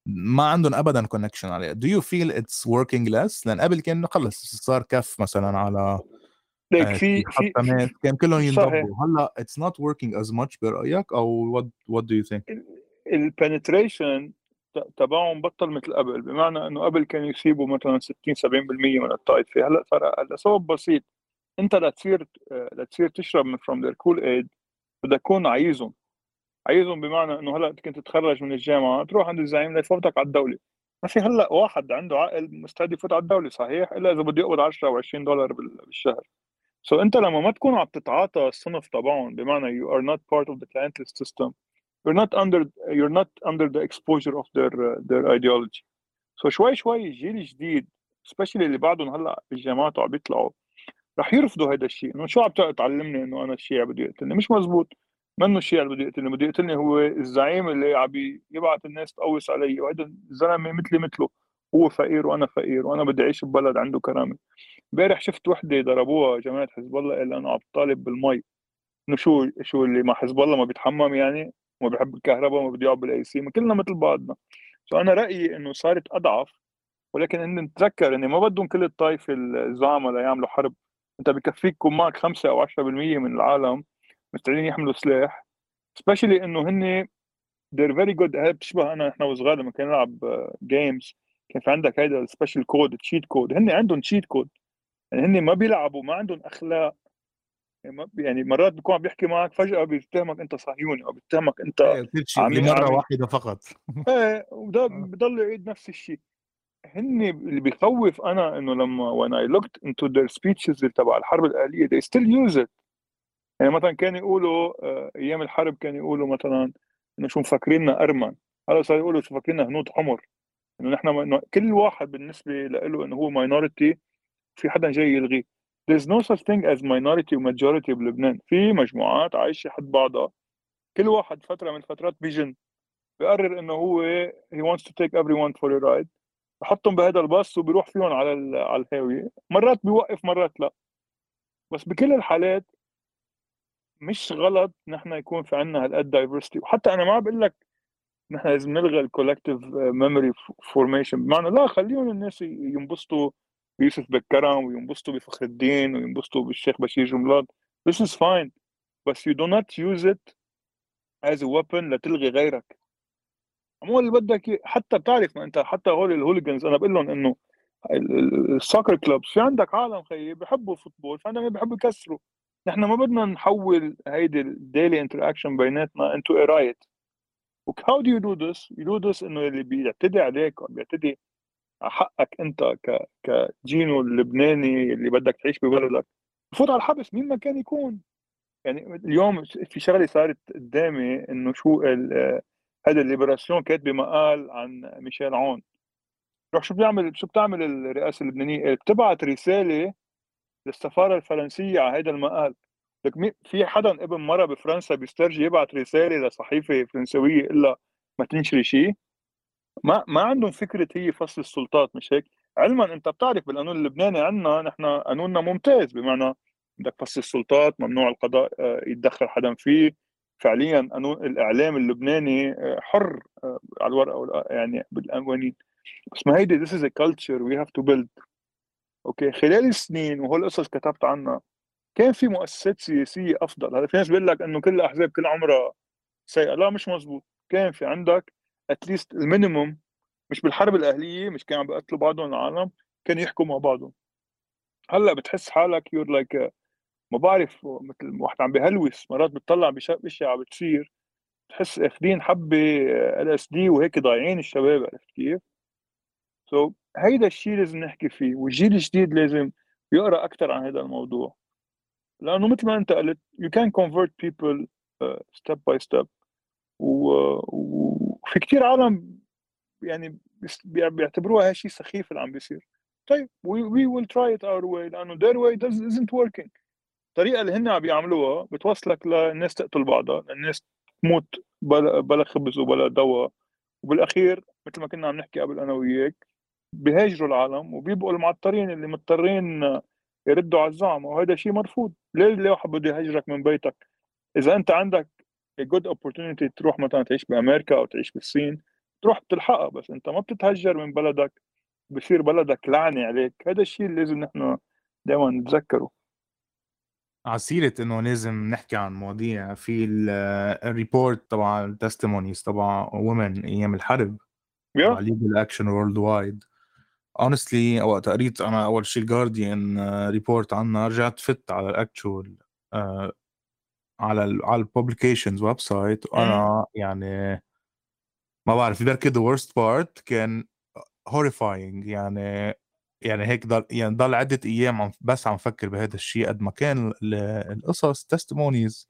A: ما عندهم ابدا connection عليه do you feel it's working less? لأن قبل كان خلص صار كف مثلا على
B: ليك في في
A: كان كلهم ينضبوا. هلأ it's not working as much برأيك أو what what do you think
B: ال penetration تبعهم بطل مثل قبل بمعنى إنه قبل كانوا يصيبوا مثلا 60 70% من الطائفه هلأ صار أقل. لسبب بسيط. أنت لتصير لتصير تشرب من from their Kool-Aid بدك تكون عايزهم. عايزهم بمعنى إنه هلأ كنت تتخرج من الجامعة تروح عند الزعيم ليفوتك على الدولة. ما في هلأ واحد عنده عقل مستعد يفوت على الدولة. صحيح؟ إلا إذا بده يقبض 10 أو 20 دولار بالشهر. سو so انت لما ما تكون عم تتعاطى الصنف تبعهم بمعنى you are not part of the clientelist system you're not under you're not under the exposure of their uh, their ideology. So شوي شوي الجيل الجديد سبيشلي اللي بعدهم هلأ بالجامعات وعم بيطلعوا رح يرفضوا هذا الشيء. إنه شو عم تعلمني إنه أنا الشيعي بده يقتلني؟ مش مزبوط. منه الشيء اللي بده يقتلني؟ بده يقتلني هو الزعيم اللي عم يبعث الناس تقوس علي وهذا الزلمة مثلي مثله هو فقير وأنا فقير وأنا بدي أعيش ببلد عنده كرامة. امبارح شفت وحدة ضربوها جماعة حزب الله إلا إنه عم تطالب بالمي. إنه شو شو اللي مع حزب الله ما بيتحمم يعني وما بيحب الكهرباء وما بده يقعد بال AC ما كلنا مثل بعضنا. so أنا رأيي إنه صارت أضعف ولكن ان نتذكر انه ما بدهم كل الطائفه الزعماء ليعملوا حرب. أنت بكفيك يكون معك 5 أو 10% من العالم مستعدين يحملوا سلاح especially إنه هن they're very good. هي بتشبه أنا إحنا وصغار لما كنا نلعب games كان في عندك هيدا ال special code cheat code هن عندهم cheat code يعني هن ما بيلعبوا ما عندهم أخلاق. يعني, يعني مرات بيكون عم بيحكي معك فجأة بيتهمك أنت صهيوني أو بيتهمك أنت
A: إيه، مره واحدة فقط.
B: إيه وده آه. بضل يعيد نفس الشيء. هن اللي بيخوف أنا إنه لما when I looked into their speeches تبع الحرب الاهليه they still use it. يعني مثلا كانوا يقولوا آه، أيام الحرب كانوا يقولوا مثلا إنه شو مفكريننا أرمن. هلأ صار يقولوا شو مفكريننا هنود حمر. إنه نحن كل واحد بالنسبة له إنه هو ماينورتي في حدا جاي يلغيه there's no such thing as minority و majority بلبنان في مجموعات عايشة حد بعضها. كل واحد فترة من الفترات بيجن بقرر إنه هو he wants to take everyone for a ride. بحطهم بهذا الباص وبيروح فيهم على على الهاويه مرات بيوقف مرات لا. بس بكل الحالات مش غلط نحن يكون في عندنا هالقد diversity وحتى أنا ما بقول لك نحن لازم نلغي ال collective memory formation بمعنى لا خليهم الناس ينبسطوا بيوسف بكرم وينبسطوا بفخر الدين وينبسطوا بالشيخ بشير جنبلاط this is fine بس you do not use it as a weapon لتلغي غيرك. مو اللي بدك حتى بتعرف ما أنت حتى هول ال hooligans أنا بقول لهم إنه ال soccer clubs في عندك عالم خيي بحبوا ال football في عندهم بحبوا يكسروا. نحن ما بدنا نحول هيدي ال daily interaction بيناتنا into a riot و how do you do this؟ you do this إنه اللي بيعتدي عليك أو بيعتدي حقك أنت ك كجينو اللبناني اللي بدك تعيش ببلدك. بفوت على الحبس مين ما كان يكون. يعني اليوم في شغلة صارت قدامي إنه شو هذا الليبراسيون كاتبه مقال عن ميشيل عون. روح شو بيعمل شو بتعمل الرئاسة اللبنانية؟ بتبعت رسالة للسفارة الفرنسية على هذا المقال. لك في حدا ابن مرة بفرنسا بيسترجي يبعت رسالة لصحيفة فرنسوية إلا ما تنشري شيء ما ما عندهم فكرة هي فصل السلطات مش هيك؟ علما أنت بتعرف بالقانون اللبناني عندنا نحن قانوننا ممتاز بمعنى بدك فصل السلطات ممنوع القضاء آه، يتدخل حدا فيه. فعليا قانون الإعلام اللبناني آه، حر آه، على الورقة يعني بالقوانين بس ما هيدي this is a culture we have to build. okay؟ خلال السنين وهول القصص كتبت عنها كان في مؤسسات سياسية أفضل. هذا في ناس بيقول لك إنه كل الاحزاب كل عمرها سيئة. لا مش مزبوط. كان في عندك at least ال minimum مش بالحرب الأهلية مش كانوا عم بيقتلوا بعضهم العالم كانوا يحكوا مع بعضهم. هلأ بتحس حالك you're like ما بعرف مثل واحد عم بهلوس مرات بتطلع باشياء عم بتصير تحس اخذين حبة LSD وهيك ضايعين الشباب عرفت كيف؟ so so, هيدا الشيء لازم نحكي فيه والجيل الجديد لازم يقرأ أكثر عن هذا الموضوع. لأنه مثل ما أنت قلت you can convert people uh, step by step. وفي كثير عالم يعني بيعتبروها هالشيء سخيف اللي عم بيصير. طيب we will try it our way لأنه their way isn't working. الطريقة اللي هن عم بيعملوها بتوصلك للناس تقتل بعضها الناس تموت بلا, بلا خبز وبلا دواء. وبالأخير مثل ما كنا عم نحكي قبل أنا وياك بيهاجروا العالم وبيبقوا المعطرين اللي مضطرين يردوا على الزعماء. وهذا شيء مرفوض. ليه ليه واحد بده يهاجرك من بيتك؟ إذا أنت عندك a good opportunity تروح مثلا تعيش بأمريكا أو تعيش بالصين. تروح بتلحقها بس أنت ما بتتهجر من بلدك بصير بلدك لعنة عليك. هذا الشيء اللي لازم نحن دائما نتذكره.
A: على سيرة إنه لازم نحكي عن مواضيع. في ال report تبع ال testimonies تبع women أيام الحرب
B: yeah.
A: Legal Action Worldwide honestly وقت قريت أنا أول شيء ال Guardian report عنها رجعت فت على ال actual آه، على ال على ال publications website وأنا يعني ما بعرف بركي the worst part كان horrifying يعني يعني هيك ضل يعني ضل عدة أيام عم بس عم فكر بهذا الشيء قد ما كان القصص testimonies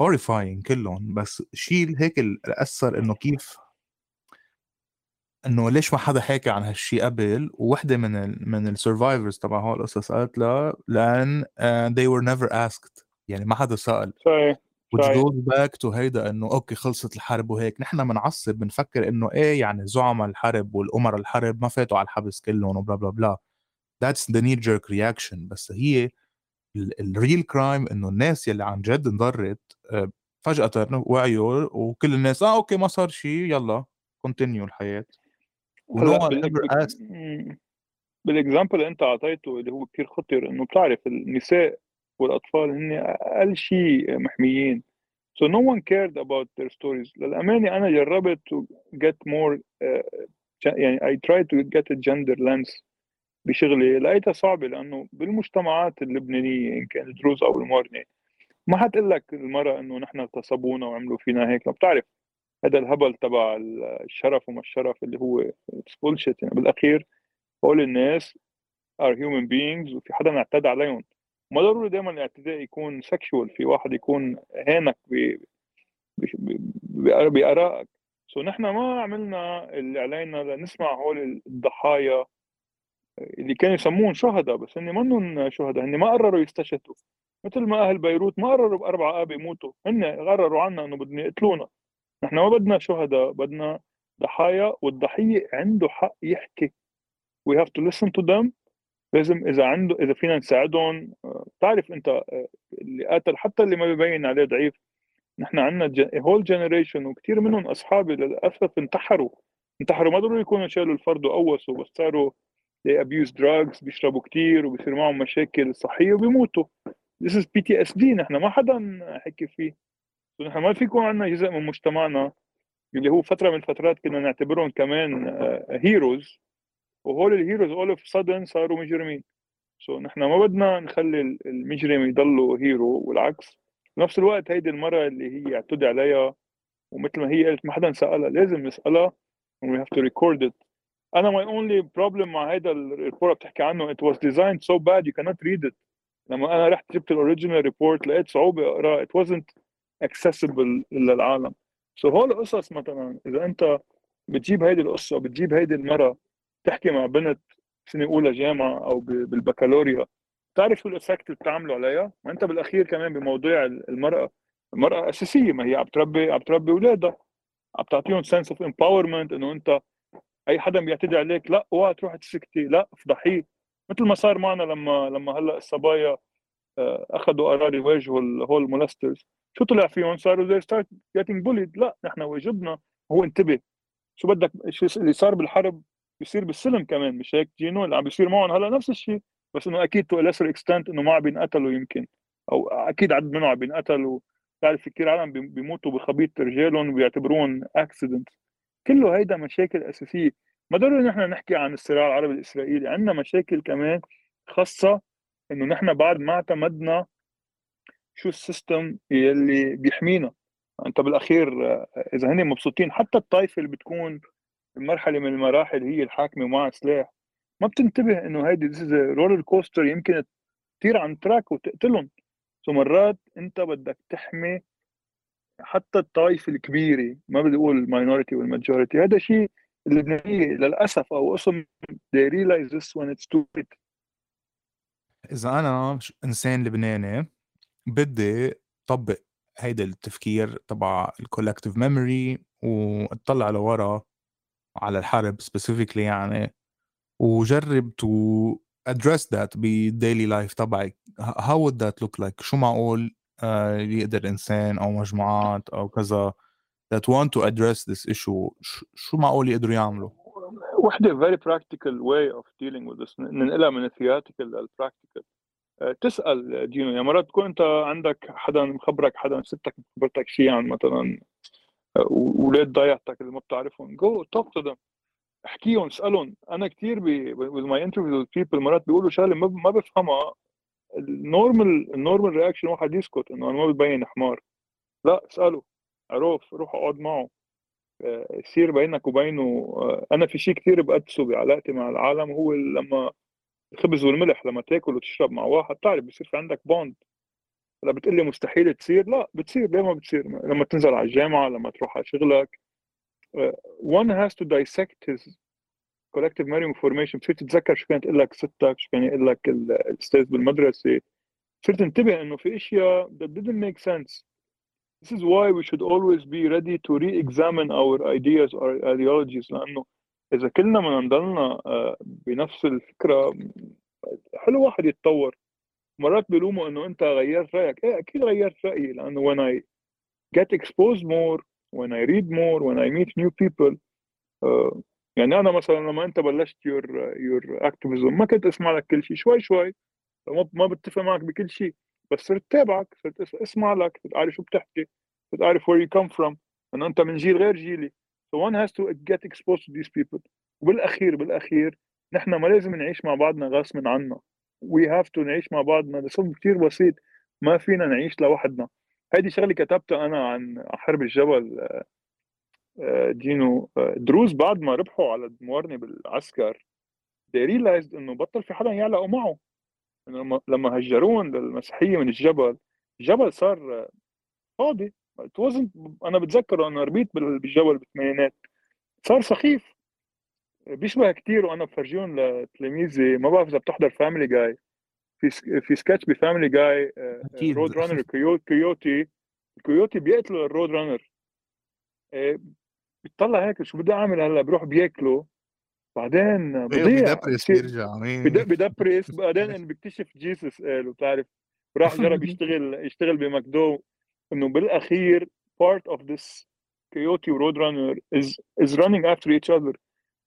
A: horrifying كلهم. بس شيء هيك اللي أثر إنه كيف إنه ليش ما حدا حكى عن هالشيء قبل؟ ووحدة من ال من ال survivors تبع هول القصص قالت لها لأن uh, they were never asked. يعني ما حدا سأل.
B: صحيح
A: which goes back to هيدا إنه okay خلصت الحرب وهيك نحن بنعصب بنفكر إنه إيه يعني زعماء الحرب والامراء الحرب ما فاتوا على الحبس كلهم و blah blah blah. That's the knee jerk reaction. بس هي ال real crime إنه الناس يلي عن جد انضرت آه، فجأة وعيوا وكل الناس آه okay ما صار شيء يلا continue الحياة.
B: و no بال example اللي أنت أعطيته اللي هو كثير خطر إنه بتعرف النساء والأطفال هن أقل شيء محميين. So no one cared about their stories. للأمانة أنا جربت to get more uh, يعني I tried to get a gender lens بشغلي. لقيتها صعبة لأنه بالمجتمعات اللبنانية إن كان دروز أو الموارنة ما حتقول لك المرأة إنه نحن اغتصبونا وعملوا فينا هيك. بتعرف هذا الهبل تبع الشرف وما الشرف اللي هو bullshit يعني بالأخير هول الناس are human beings وفي حدا اعتدى عليهم. ما ضروري دائما الاعتداء يكون sexual في واحد يكون هانك بأرائك. so نحن ما عملنا اللي علينا لنسمع هول الضحايا اللي كانوا يسمون شهداء بس هن منهم شهداء هن ما قرروا يستشهدوا. مثل ما أهل بيروت ما قرروا بأربع اب يموتوا هن قرروا عنا إنه بدهم يقتلونا. نحن ما بدنا شهداء بدنا ضحايا والضحية عنده حق يحكي. We have to listen to them. لازم إذا عنده إذا فينا نساعدهم بتعرف أنت آه، اللي قاتل حتى اللي ما ببين عليه ضعيف نحن عندنا هول generation وكثير منهم أصحابي للأسف انتحروا. انتحروا ما ضروري يكونوا شالوا الفرد وقوسوا بس صاروا abuse drugs بيشربوا كثير وبصير معهم مشاكل صحية وبيموتوا. This is PTSD نحن ما حدا حكي فيه. نحن ما في يكون عندنا جزء من مجتمعنا اللي هو فترة من الفترات كنا نعتبرهم كمان heroes آه، وهول ال heroes all of a sudden صاروا مجرمين. so, نحن ما بدنا نخلي المجرم يضلوا hero والعكس. بنفس الوقت هيدي المرة اللي هي اعتدي عليها ومثل ما هي قالت ما حدا سألها لازم نسألها and we have to record it. أنا my only problem مع هيدا ال report بتحكي عنه it was designed so bad you cannot read it. لما أنا رحت جبت ال original report لقيت صعوبة اقراه it wasn't accessible للعالم. so هول القصص مثلا إذا أنت بتجيب هيدي القصة بتجيب هيدي المرة تحكي مع بنت سنة أولى جامعة أو بالبكالوريا. بتعرف شو ال effect اللي بتعمله عليها؟ ما أنت بالأخير كمان بموضوع المرأة. المرأة أساسية ما هي عم تربي عم تربي أولادها. عم تعطيهم sense of empowerment إنه أنت أي حدا بيعتدي عليك لا اوعى تروح تسكتي لا افضحيه مثل ما صار معنا لما لما هلأ الصبايا آه، أخذوا قرار يواجهوا هول molesters شو طلع فيهم؟ صاروا they start getting bullied. لا نحن واجبنا. هو انتبه. شو بدك؟ شو اللي صار بالحرب؟ بيصير بالسلم كمان مش هيك جينو اللي عم بيصير معهم هلأ نفس الشيء بس إنه أكيد to lesser extent إنه ما عم بينقتلوا يمكن أو أكيد عدد منهم عم بينقتلوا بتعرف كثير عالم بيموتوا بخبيط رجالهم وبيعتبروهم accident كله هيدا مشاكل أساسية. ما ضروري نحن نحكي عن الصراع العربي الإسرائيلي عندنا مشاكل كمان خاصة إنه نحن بعد ما اعتمدنا شو ال system يلي بيحمينا. انت بالأخير إذا هن مبسوطين حتى الطائفة اللي بتكون بمرحله من المراحل هي الحاكمة ومع سلاح. ما بتنتبه إنه هيدي this roller coaster يمكن تطير عن track وتقتلهم. so مرات أنت بدك تحمي حتى الطائفه الكبيرة ما بدي أقول ال minority وال majority هذا شيء اللبنانيه للأسف أو قسم they realize this when it's too late.
A: إذا أنا إنسان لبناني بدي طبق هيدا التفكير تبع ال collective memory وأطلع لورا على الحرب specifically يعني. وجرب to address that بال daily life تبعك how would that look like شو معقول؟ uh, يقدر إنسان أو مجموعات أو كذا that want to address this issue. شو معقول يقدروا يعملوا؟
B: وحدة very practical way of dealing with this. ننقلها من ال theoretical لل practical تسأل دينو يعني مرات تكون أنت عندك حدا مخبرك حدا ستك مخبرتك شيء عن مثلا. أولاد ضيعتك اللي ما بتعرفهم. go talk to them احكيهم اسألهم. أنا كثير my interviews with people مرات بيقولوا شغلة ما بفهمها. ال normal ال normal reaction واحد يسكت إنه أنا ما ببين حمار. لا اسأله. عرف روح اقعد معه. آه، يصير بينك وبينه. آه، أنا في شيء كثير بقدسه بعلاقتي مع العالم. هو لما الخبز والملح لما تاكل وتشرب مع واحد بتعرف بصير في عندك بوند هلا بتقول لي مستحيل تصير. لا بتصير. ليه ما بتصير؟ لما تنزل على الجامعة لما تروح على شغلك. آه، one has to dissect his collective memory information. بتصير تتذكر شو كانت تقول لك ستك شو كان يقول لك الأستاذ بالمدرسة. بتصير تنتبه إنه في أشياء that didn't make sense. This is why we should always be ready to re-examine our ideas or ideologies. لأنه إذا كلنا بدنا نضلنا آه، بنفس الفكرة حلو واحد يتطور. مرات بيلوموا إنه أنت غيرت رأيك. إيه أكيد غيرت رأيي لأنه when I get exposed more when I read more when I meet new people uh, يعني أنا مثلا لما أنت بلشت your your activism ما كنت أسمع لك كل شيء شوي شوي ما بتفق معك بكل شيء بس صرت تابعك صرت أسمع لك صرت عارف شو بتحكي صرت عارف where you come from إنه أنت من جيل غير جيلي. So one has to get exposed to these people. وبالأخير بالأخير نحن ما لازم نعيش مع بعضنا غصب عنا we have to نعيش مع بعضنا لسبب كثير بسيط. ما فينا نعيش لوحدنا. هيدي شغله كتبتها أنا عن حرب الجبل دينو. دروز بعد ما ربحوا على الموارنة بالعسكر they realized إنه بطل في حدا يعلقوا معه. لما لما هجرون للمسيحية من الجبل الجبل صار فاضي. Wasn't أنا بتذكر أنا ربيت بالجبل بالثمانينات. صار سخيف. بيشبه كثير وأنا بفرجيهم لتلاميذي ما بعرف إذا بتحضر فاميلي جاي في في سكتش بفاميلي جاي رود رانر كيوتي. الكيوتي بيقتلوا الرود رانر بتطلع هيك شو بدي أعمل هلأ؟ بروح بياكله بعدين بضيع
A: بدبرس بيرجع
B: بدبرس بعدين بيكتشف Jesus قال وبتعرف راح جرب يشتغل يشتغل ب McDo إنه بالأخير part of this coyote road runner is is running after each other.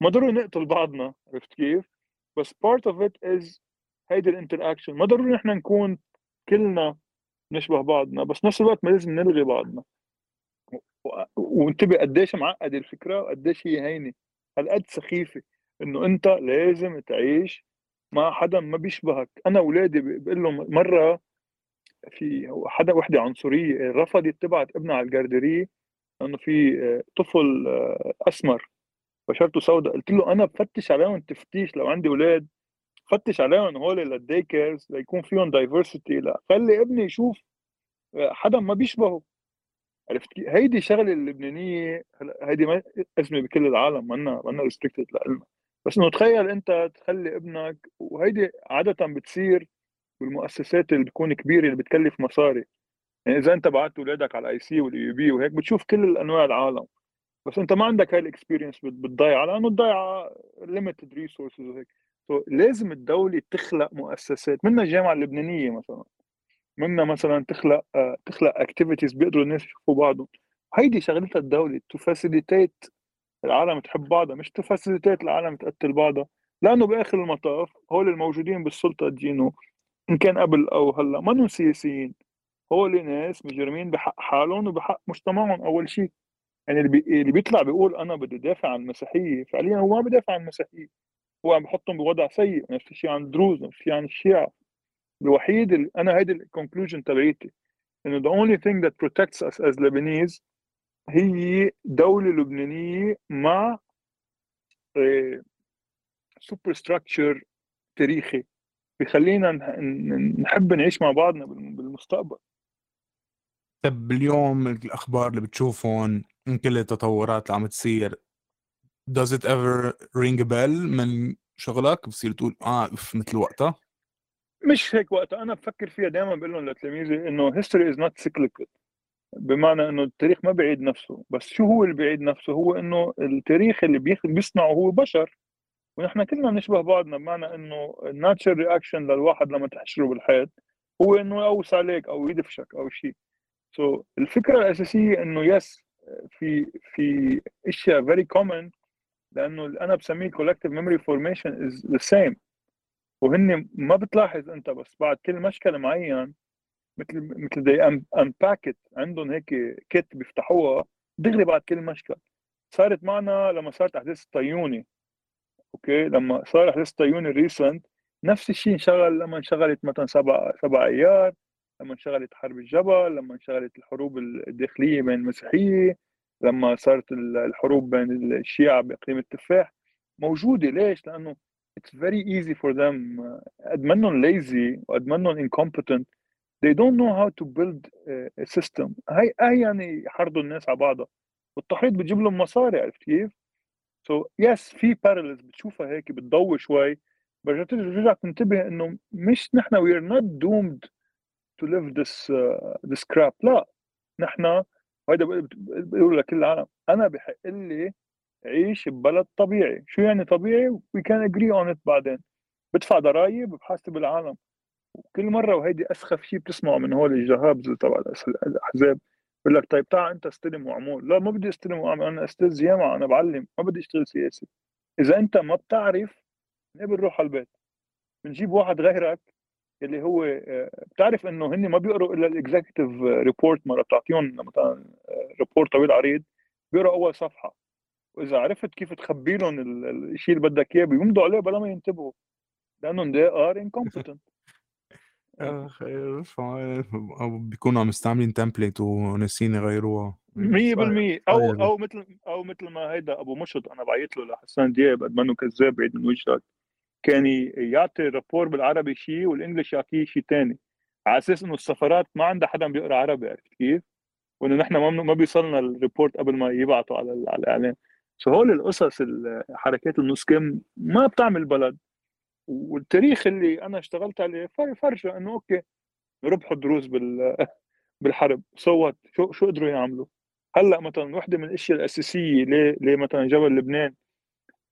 B: ما ضروري نقتل بعضنا عرفت كيف؟ بس part of it is هيدي ال interaction ما ضروري نحن نكون كلنا نشبه بعضنا بس نفس الوقت ما لازم نلغي بعضنا. وانتبه قديش معقده الفكرة وقديش هي هينة. هالقد سخيفة إنه أنت لازم تعيش مع حدا ما بيشبهك. أنا اولادي بقول لهم مرة في حدا وحدة عنصرية رفضت تبعت ابنها على ال garderie لأنه في طفل آه، أسمر. بشرته سوداء. قلت له أنا بفتش عليهم تفتيش لو عندي أولاد فتش عليهم هول لل daycares ليكون فيهم diversity لا. خلي ابني يشوف حدا ما بيشبهه. عرفت كيف؟ هيدي شغلة اللبنانية هيدي ازمه بكل العالم منا منا restricted لنا بس إنه تخيل أنت تخلي ابنك وهيدي عادة بتصير بالمؤسسات اللي بتكون كبيرة اللي بتكلف مصاري. يعني إذا أنت بعت اولادك على ال IC وال IB وهيك بتشوف كل الأنواع العالم. بس انت ما عندك هاي ال experience بتضيع لأنه الضيعه limited resources وهيك. so لازم الدولة تخلق مؤسسات منها الجامعة اللبنانية مثلا. منها مثلا تخلق آه، تخلق activities بيقدروا الناس يشوفوا بعضهم. هيدي شغلتها الدولة to facilitate العالم تحب بعضها مش to facilitate العالم تقتل بعضها. لأنه بآخر المطاف هول الموجودين بالسلطة دينو إن كان قبل أو هلأ ما سياسيين. هول ناس مجرمين بحق حالهم وبحق مجتمعهم أول شيء يعني اللي, بي... اللي بيطلع بيقول أنا بدي دافع عن المسيحيه فعليا هو ما بدافع عن المسيحيه هو عم بحطهم بوضع سيء نفس الشيء عن الدروز نفس الشيء عن الشيعة الوحيد اللي أنا هيدي ال conclusion تبعيتي إنه the only thing that protects us as Lebanese هي دولة لبنانية مع superstructure تاريخي. بخلينا نحب نعيش مع بعضنا بالمستقبل.
A: طب اليوم الأخبار اللي بتشوفهم من كل التطورات اللي عم تصير. Does it ever ring a bell من شغلك؟ بصير تقول آه مثل وقتها.
B: مش هيك وقتها. أنا بفكر فيها دائما بقول لهم لتلاميذي إنه history is not cyclical. بمعنى إنه التاريخ ما بيعيد نفسه. بس شو هو اللي بيعيد نفسه؟ هو إنه التاريخ اللي بيصنعه هو بشر. ونحن كلنا بنشبه بعضنا بمعنى إنه ال natural reaction للواحد لما تحشره بالحيط هو إنه يقوس عليك أو يدفشك أو شيء so so, الفكرة الأساسية إنه yes في في اشياء very common لأنه أنا بسميه collective memory formation is the same. وهن ما بتلاحظ أنت بس بعد كل مشكل معين مثل مثل the impact عندهم هيك kit بيفتحوها دغري بعد كل مشكل صارت معنا لما صارت أحداث الطيوني أوكي؟ لما صار أحداث الطيوني recent نفس الشيء انشغل لما انشغلت مثلا سبع سبع أيار لما انشغلت حرب الجبل لما انشغلت الحروب الداخلية بين المسيحية لما صارت الحروب بين الشيعة بإقليم التفاح. موجودة. ليش؟ لأنه it's very easy for them. قد منهم lazy وقد منهم incompetent they don't know how to build a system. هي هي يعني يحرضوا الناس على بعضها. والتحريض بتجيب لهم مصاري عرفت كيف؟ so so, yes yes, في parallels بتشوفها هيك بتضوي شوي برجع ترجع تنتبه إنه مش نحن we are not doomed to live this uh, this crap. لا نحن وهذا بقول لكل العالم. أنا بحق لي عيش ببلد طبيعي. شو يعني طبيعي؟ We can agree on it بعدين. بدفع ضرائب بحاسب العالم. وكل مرة وهيدي أسخف شيء بتسمعه من هول الجهابز تبع الأحزاب. بقول لك طيب تعال أنت استلم وأعمل. لا ما بدي استلم وأعمل. أنا أستاذ جامعه أنا بعلم. ما بدي أشتغل سياسي. إذا أنت ما بتعرف نقبل روح على البيت؟ بنجيب واحد غيرك اللي هو آه، بتعرف إنه هن ما بيقروا إلا ال executive report مرة بتعطيهم مثلا report طويل عريض بيقروا أول صفحة. وإذا عرفت كيف تخبي لهم الشيء اللي بدك إياه بيمضوا عليه بلا ما ينتبهوا. لأنهم they are incompetent.
A: أو بيكونوا عم يستعملين template وناسين يغيروها.
B: 100% أو أو مثل أو مثل ما هيدا أبو مشط أنا بعيط له لحسان دياب قد ما إنه كذاب بعيد من وجهك. كان يعطي rapport بالعربي شيء وال English يعطيه شيء ثاني على أساس إنه السفارات ما عندها حدا بيقرأ عربي عرفت كيف؟ وإنه نحن ما ما بيوصلنا ال report قبل ما يبعثوا على على الاعلام so هول القصص حركات النص كم ما بتعمل بلد. والتاريخ اللي أنا اشتغلت عليه فرجه إنه أوكي ربحوا دروس بال بالحرب. so شو شو قدروا يعملوا؟ هلأ مثلا وحدة من الأشياء الأساسية ليه ليه مثلا جبل لبنان؟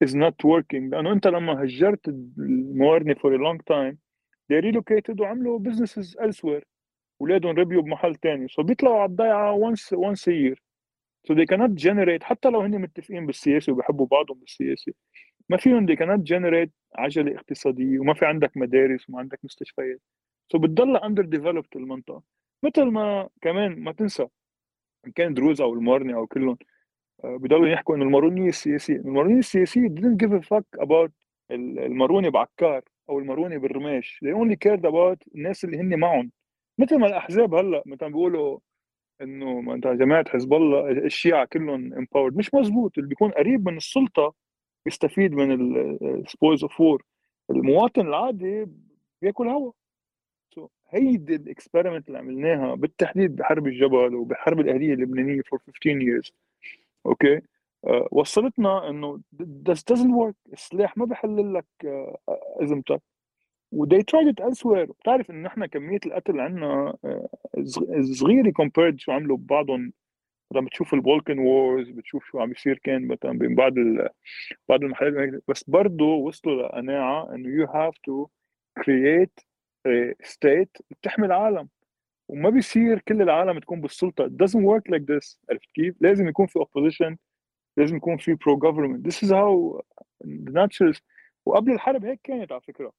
B: Is not working. لأنه أنت لما هجرت الموارنه for a long time they relocated وعملوا businesses elsewhere. اولادهم ربيوا بمحل ثاني so so بيطلعوا على الضيعة once once a year. So they cannot generate حتى لو هن متفقين بالسياسة وبيحبوا بعضهم بالسياسة ما فيهم they cannot generate عجلة اقتصادية وما في عندك مدارس وما عندك مستشفيات. so so بتضل underdeveloped المنطقة. مثل ما كمان ما تنسى إن كان دروز أو الموارنة أو كلهم بضلوا يحكوا انه المارونيه السياسيه المارونيه السياسيه didn't give a fuck about الماروني بعكار أو الماروني برميش. They only cared about الناس اللي هن معهم. مثل ما الأحزاب هلأ مثلا بيقولوا إنه أنت جماعة حزب الله الشيعة كلهم empowered مش مزبوط اللي بيكون قريب من السلطة بيستفيد من ال spoils of war المواطن العادي بياكل هوا. so هيدي ال experiment اللي عملناها بالتحديد بحرب الجبل وبحرب الأهلية اللبنانية for 15 years. Okay. uh, وصلتنا إنه this doesn't work. السلاح ما بحل لك uh, إزمتك. And they tried it elsewhere. بتعرف انه نحن كمية القتل عندنا صغيرة compared شو عملوا ببعضهم. لما بتشوف ال Balkan wars بتشوف شو عم يصير كان مثلا بين بعض بعض المحلات بس برضه وصلوا لقناعة إنه you have to create state بتحمي العالم. وما بيصير كل العالم تكون بالسلطة. It doesn't work like this. عرفت كيف؟ لازم يكون في opposition لازم يكون في pro government this is how the natural وقبل الحرب هيك كانت على فكرة.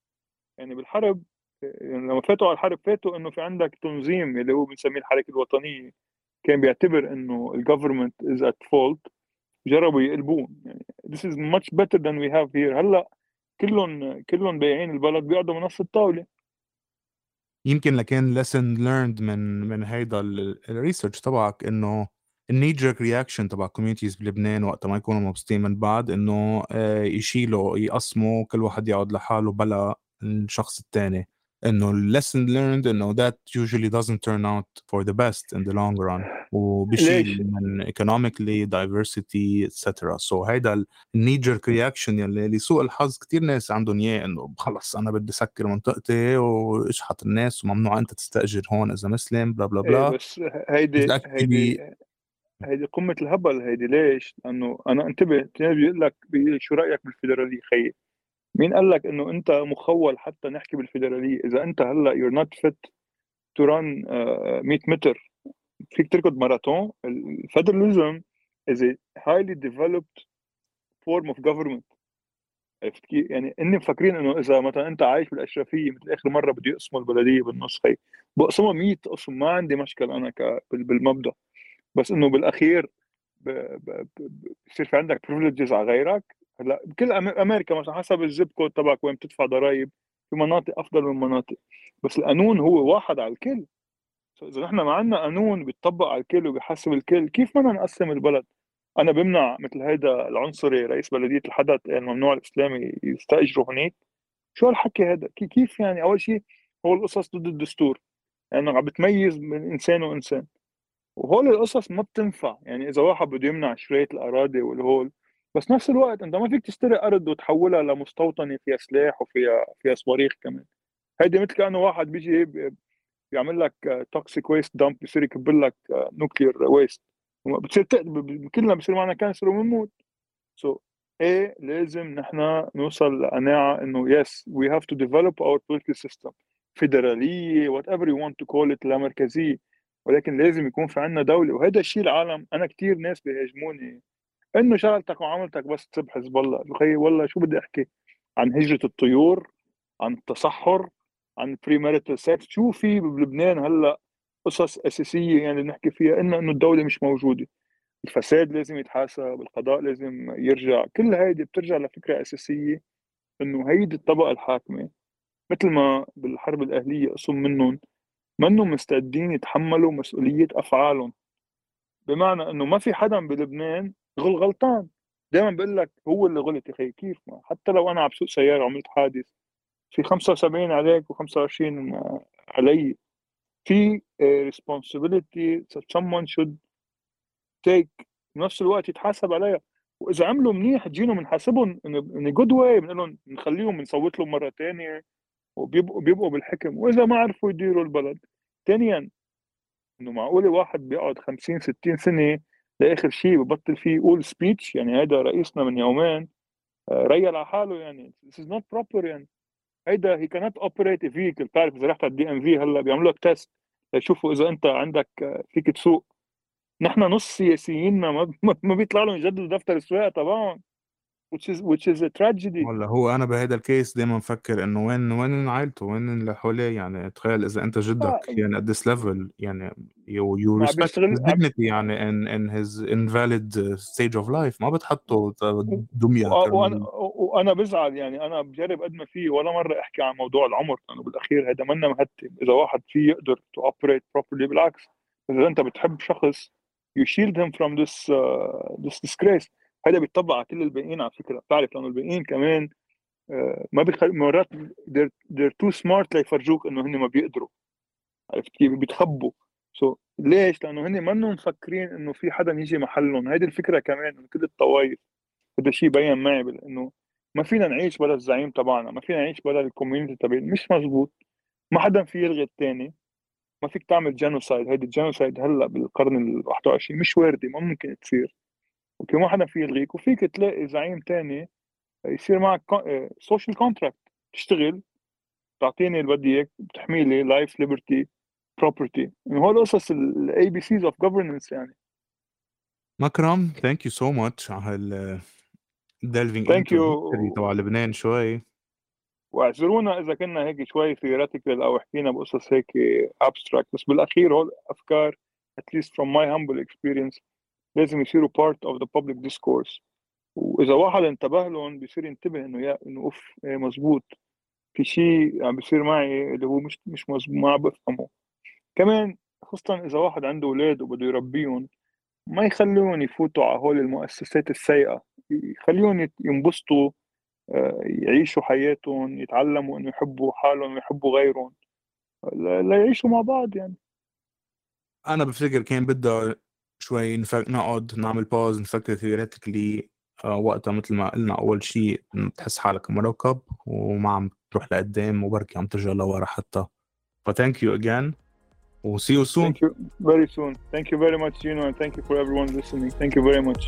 B: يعني بالحرب يعني لما فاتوا على الحرب فاتوا إنه في عندك تنظيم اللي هو بنسميه الحركة الوطنية. كان بيعتبر إنه ال government is at fault جربوا يقلبوه يعني this is much better than we have here. هلأ كلهم كلهم بايعين البلد بيقعدوا من نفس الطاوله
A: يمكن لكن lesson learned من من هيدا ال research تبعك إنه ال knee jerk reaction تبع communities بلبنان وقت ما يكونوا مبسوطين من بعض إنه آه، يشيلوا يقسموا كل واحد يقعد لحاله بلا الشخص الثاني إنه lesson learned إنه that usually doesn't turn out for the best in the long run. وبشيل من economically diversity etc so هيدا jerk reaction يلي لسوء الحظ كثير ناس عندهم إياه إنه خلص أنا بدي سكر منطقتي واشحط الناس وممنوع أنت تستأجر هون إذا مسلم بلا بلا بلا
B: بس هيدي هيدي هيدي قمة الهبل هيدي. ليش؟ لأنه أنا انتبه بيقول لك شو رأيك بالفيدرالية؟ خيي؟ مين قال لك إنه أنت مخول حتى نحكي بالفيدرالية؟ إذا أنت هلأ you're not fit to run 100 متر. فيك تركض ماراثون. ال federalism is highly developed form of government عرفت كيف؟ يعني إني مفكرين إنه إذا مثلا أنت عايش بالأشرفية مثل آخر مرة بده يقسموا البلدية بالنص هي بقسمها 100 قسم ما عندي مشكل أنا بالمبدأ. بس إنه بالأخير بصير في عندك privileges على غيرك. هلا بكل أمريكا مثلا حسب ال zip code تبعك وين بتدفع ضرائب في مناطق أفضل من مناطق. بس القانون هو واحد على الكل. إذا نحن ما عندنا قانون بيطبق على الكل وبيحاسب الكل كيف بدنا نقسم البلد؟ أنا بمنع مثل هيدا العنصري رئيس بلدية الحدث يعني ممنوع الإسلامي يستاجروا هنيك شو هالحكي هذا كيف يعني؟ أول شيء هو القصص ضد الدستور. لأنه يعني عم بتميز بين إنسان وإنسان. وهول القصص ما بتنفع. يعني إذا واحد بده يمنع شوية الأراضي والهول بس نفس الوقت انت ما فيك تشتري أرض وتحولها لمستوطنه فيها سلاح وفيها فيها صواريخ كمان. هيدي مثل كأنه واحد بيجي بيعمل لك toxic waste dump بصير يكب لك nuclear waste بتصير كلنا بصير معنا cancer وبنموت. so so, إيه لازم نحن نوصل لقناعة إنه yes we have to develop our political system فيدراليه whatever you want to call it لامركزيه ولكن لازم يكون في عندنا دولة. وهذا الشيء العالم أنا كثير ناس بيهاجموني إنه شغلتك وعملتك بس تسب حزب الله. بخي والله شو بدي أحكي؟ عن هجرة الطيور عن التصحر عن premarital sex شو في بلبنان هلأ قصص أساسية يعني نحكي فيها إنه إنه الدولة مش موجودة؟ الفساد لازم يتحاسب القضاء لازم يرجع. كل هيدي بترجع لفكرة أساسية إنه هيدي الطبقة الحاكمة مثل ما بالحرب الأهلية قسم منهم منهم مستعدين يتحملوا مسؤولية أفعالهم؟ بمعنى إنه ما في حدا بلبنان غل غلطان. دائما بقول لك هو اللي غلط يا أخي. كيف ما؟ حتى لو أنا عم بسوق سيارة وعملت حادث في 75 عليك و25 علي في that someone should take. بنفس الوقت يتحاسب عليها وإذا عملوا منيح جينا بنحاسبهم ان جود واي بنقول لهم بنخليهم بنصوت لهم مرة ثانية وبيبقوا بيبقوا بالحكم. وإذا ما عرفوا يديروا البلد. ثانيا إنه معقوله واحد بيقعد 50 60 سنة لاخر شيء ببطل فيه يقول speech يعني هذا رئيسنا من يومين. ريل على حاله يعني. This is not proper يعني. هيدا هي كانت operate vehicle بتعرف إذا رحت على ال DMV هلأ بيعملوا لك test ليشوفوا إذا أنت عندك فيك تسوق. نحن نص سياسييننا ما, ما بيطلع لهم يجددوا دفتر السواقة تبعهم. Which is which is a tragedy.
A: ولا هو أنا بهذا ال case دائما بفكر إنه وين وين عائلته؟ وين اللي حواليه يعني تخيل إذا أنت جدك آه. يعني at this level يعني you, you respect his dignity يعني in, in his invalid stage of life. ما بتحطه دمية
B: وأنا وأنا بزعل يعني أنا بجرب قد ما في ولا مرة أحكي عن موضوع العمر لأنه بالأخير هذا منا مهتم. إذا واحد فيه يقدر to operate properly بالعكس إذا أنت بتحب شخص you shield him from this uh, this disgrace. هذا بيطبق على كل الباقيين على فكرة. بتعرف لأنه الباقيين كمان آه، ما بيخل... مرات they're, too smart ليفرجوك إنه هن ما بيقدروا. عرفت كيف؟ بيتخبوا. so so, ليش؟ لأنه هن منهم مفكرين إنه في حدا يجي محلهم. هيدي الفكرة كمان كل الطوائف. هذا الشيء بين معي إنه ما فينا نعيش بلا الزعيم تبعنا. ما فينا نعيش بلا ال community تبعنا مش مزبوط. ما حدا في يلغي الثاني ما فيك تعمل genocide هيدي ال genocide هلأ بالقرن ال 21 مش وارده ما ممكن تصير. okay ما حدا في يلغيك وفيك تلاقي زعيم تاني يصير معك social contract تشتغل تعطيني اللي بدي إياك بتحمي لي life liberty property هول قصص ال ABCs of governance يعني.
A: مكرم thank you so much على هال delving
B: thank you
A: تبع لبنان شوي.
B: واعذرونا إذا كنا هيك شوي theoretical أو حكينا بقصص هيك abstract بس بالأخير هول افكار at least from my humble experience لازم يصيروا part of the public discourse. وإذا واحد انتبه لهم بيصير ينتبه إنه يا إنه أوف إيه مزبوط في شيء عم بيصير معي اللي هو مش مش مزبوط ما عم بفهمه. كمان خصوصا إذا واحد عنده أولاد وبده يربيهم ما يخليهم يفوتوا على هول المؤسسات السيئة. يخليهم ينبسطوا آه، يعيشوا حياتهم يتعلموا إنه يحبوا حالهم ويحبوا غيرهم. ليعيشوا مع بعض يعني.
A: أنا بفتكر كان بدها شوي نفك نقعد نعمل pause نفكر theoretically آه، وقتها مثل ما قلنا أول شيء تحس حالك مركب وما عم تروح لقدام وبركي عم ترجع لورا حتى ف thank you again و see you soon
B: Thank you very soon. Thank you very much, Gino, and thank you for everyone listening. Thank you very much.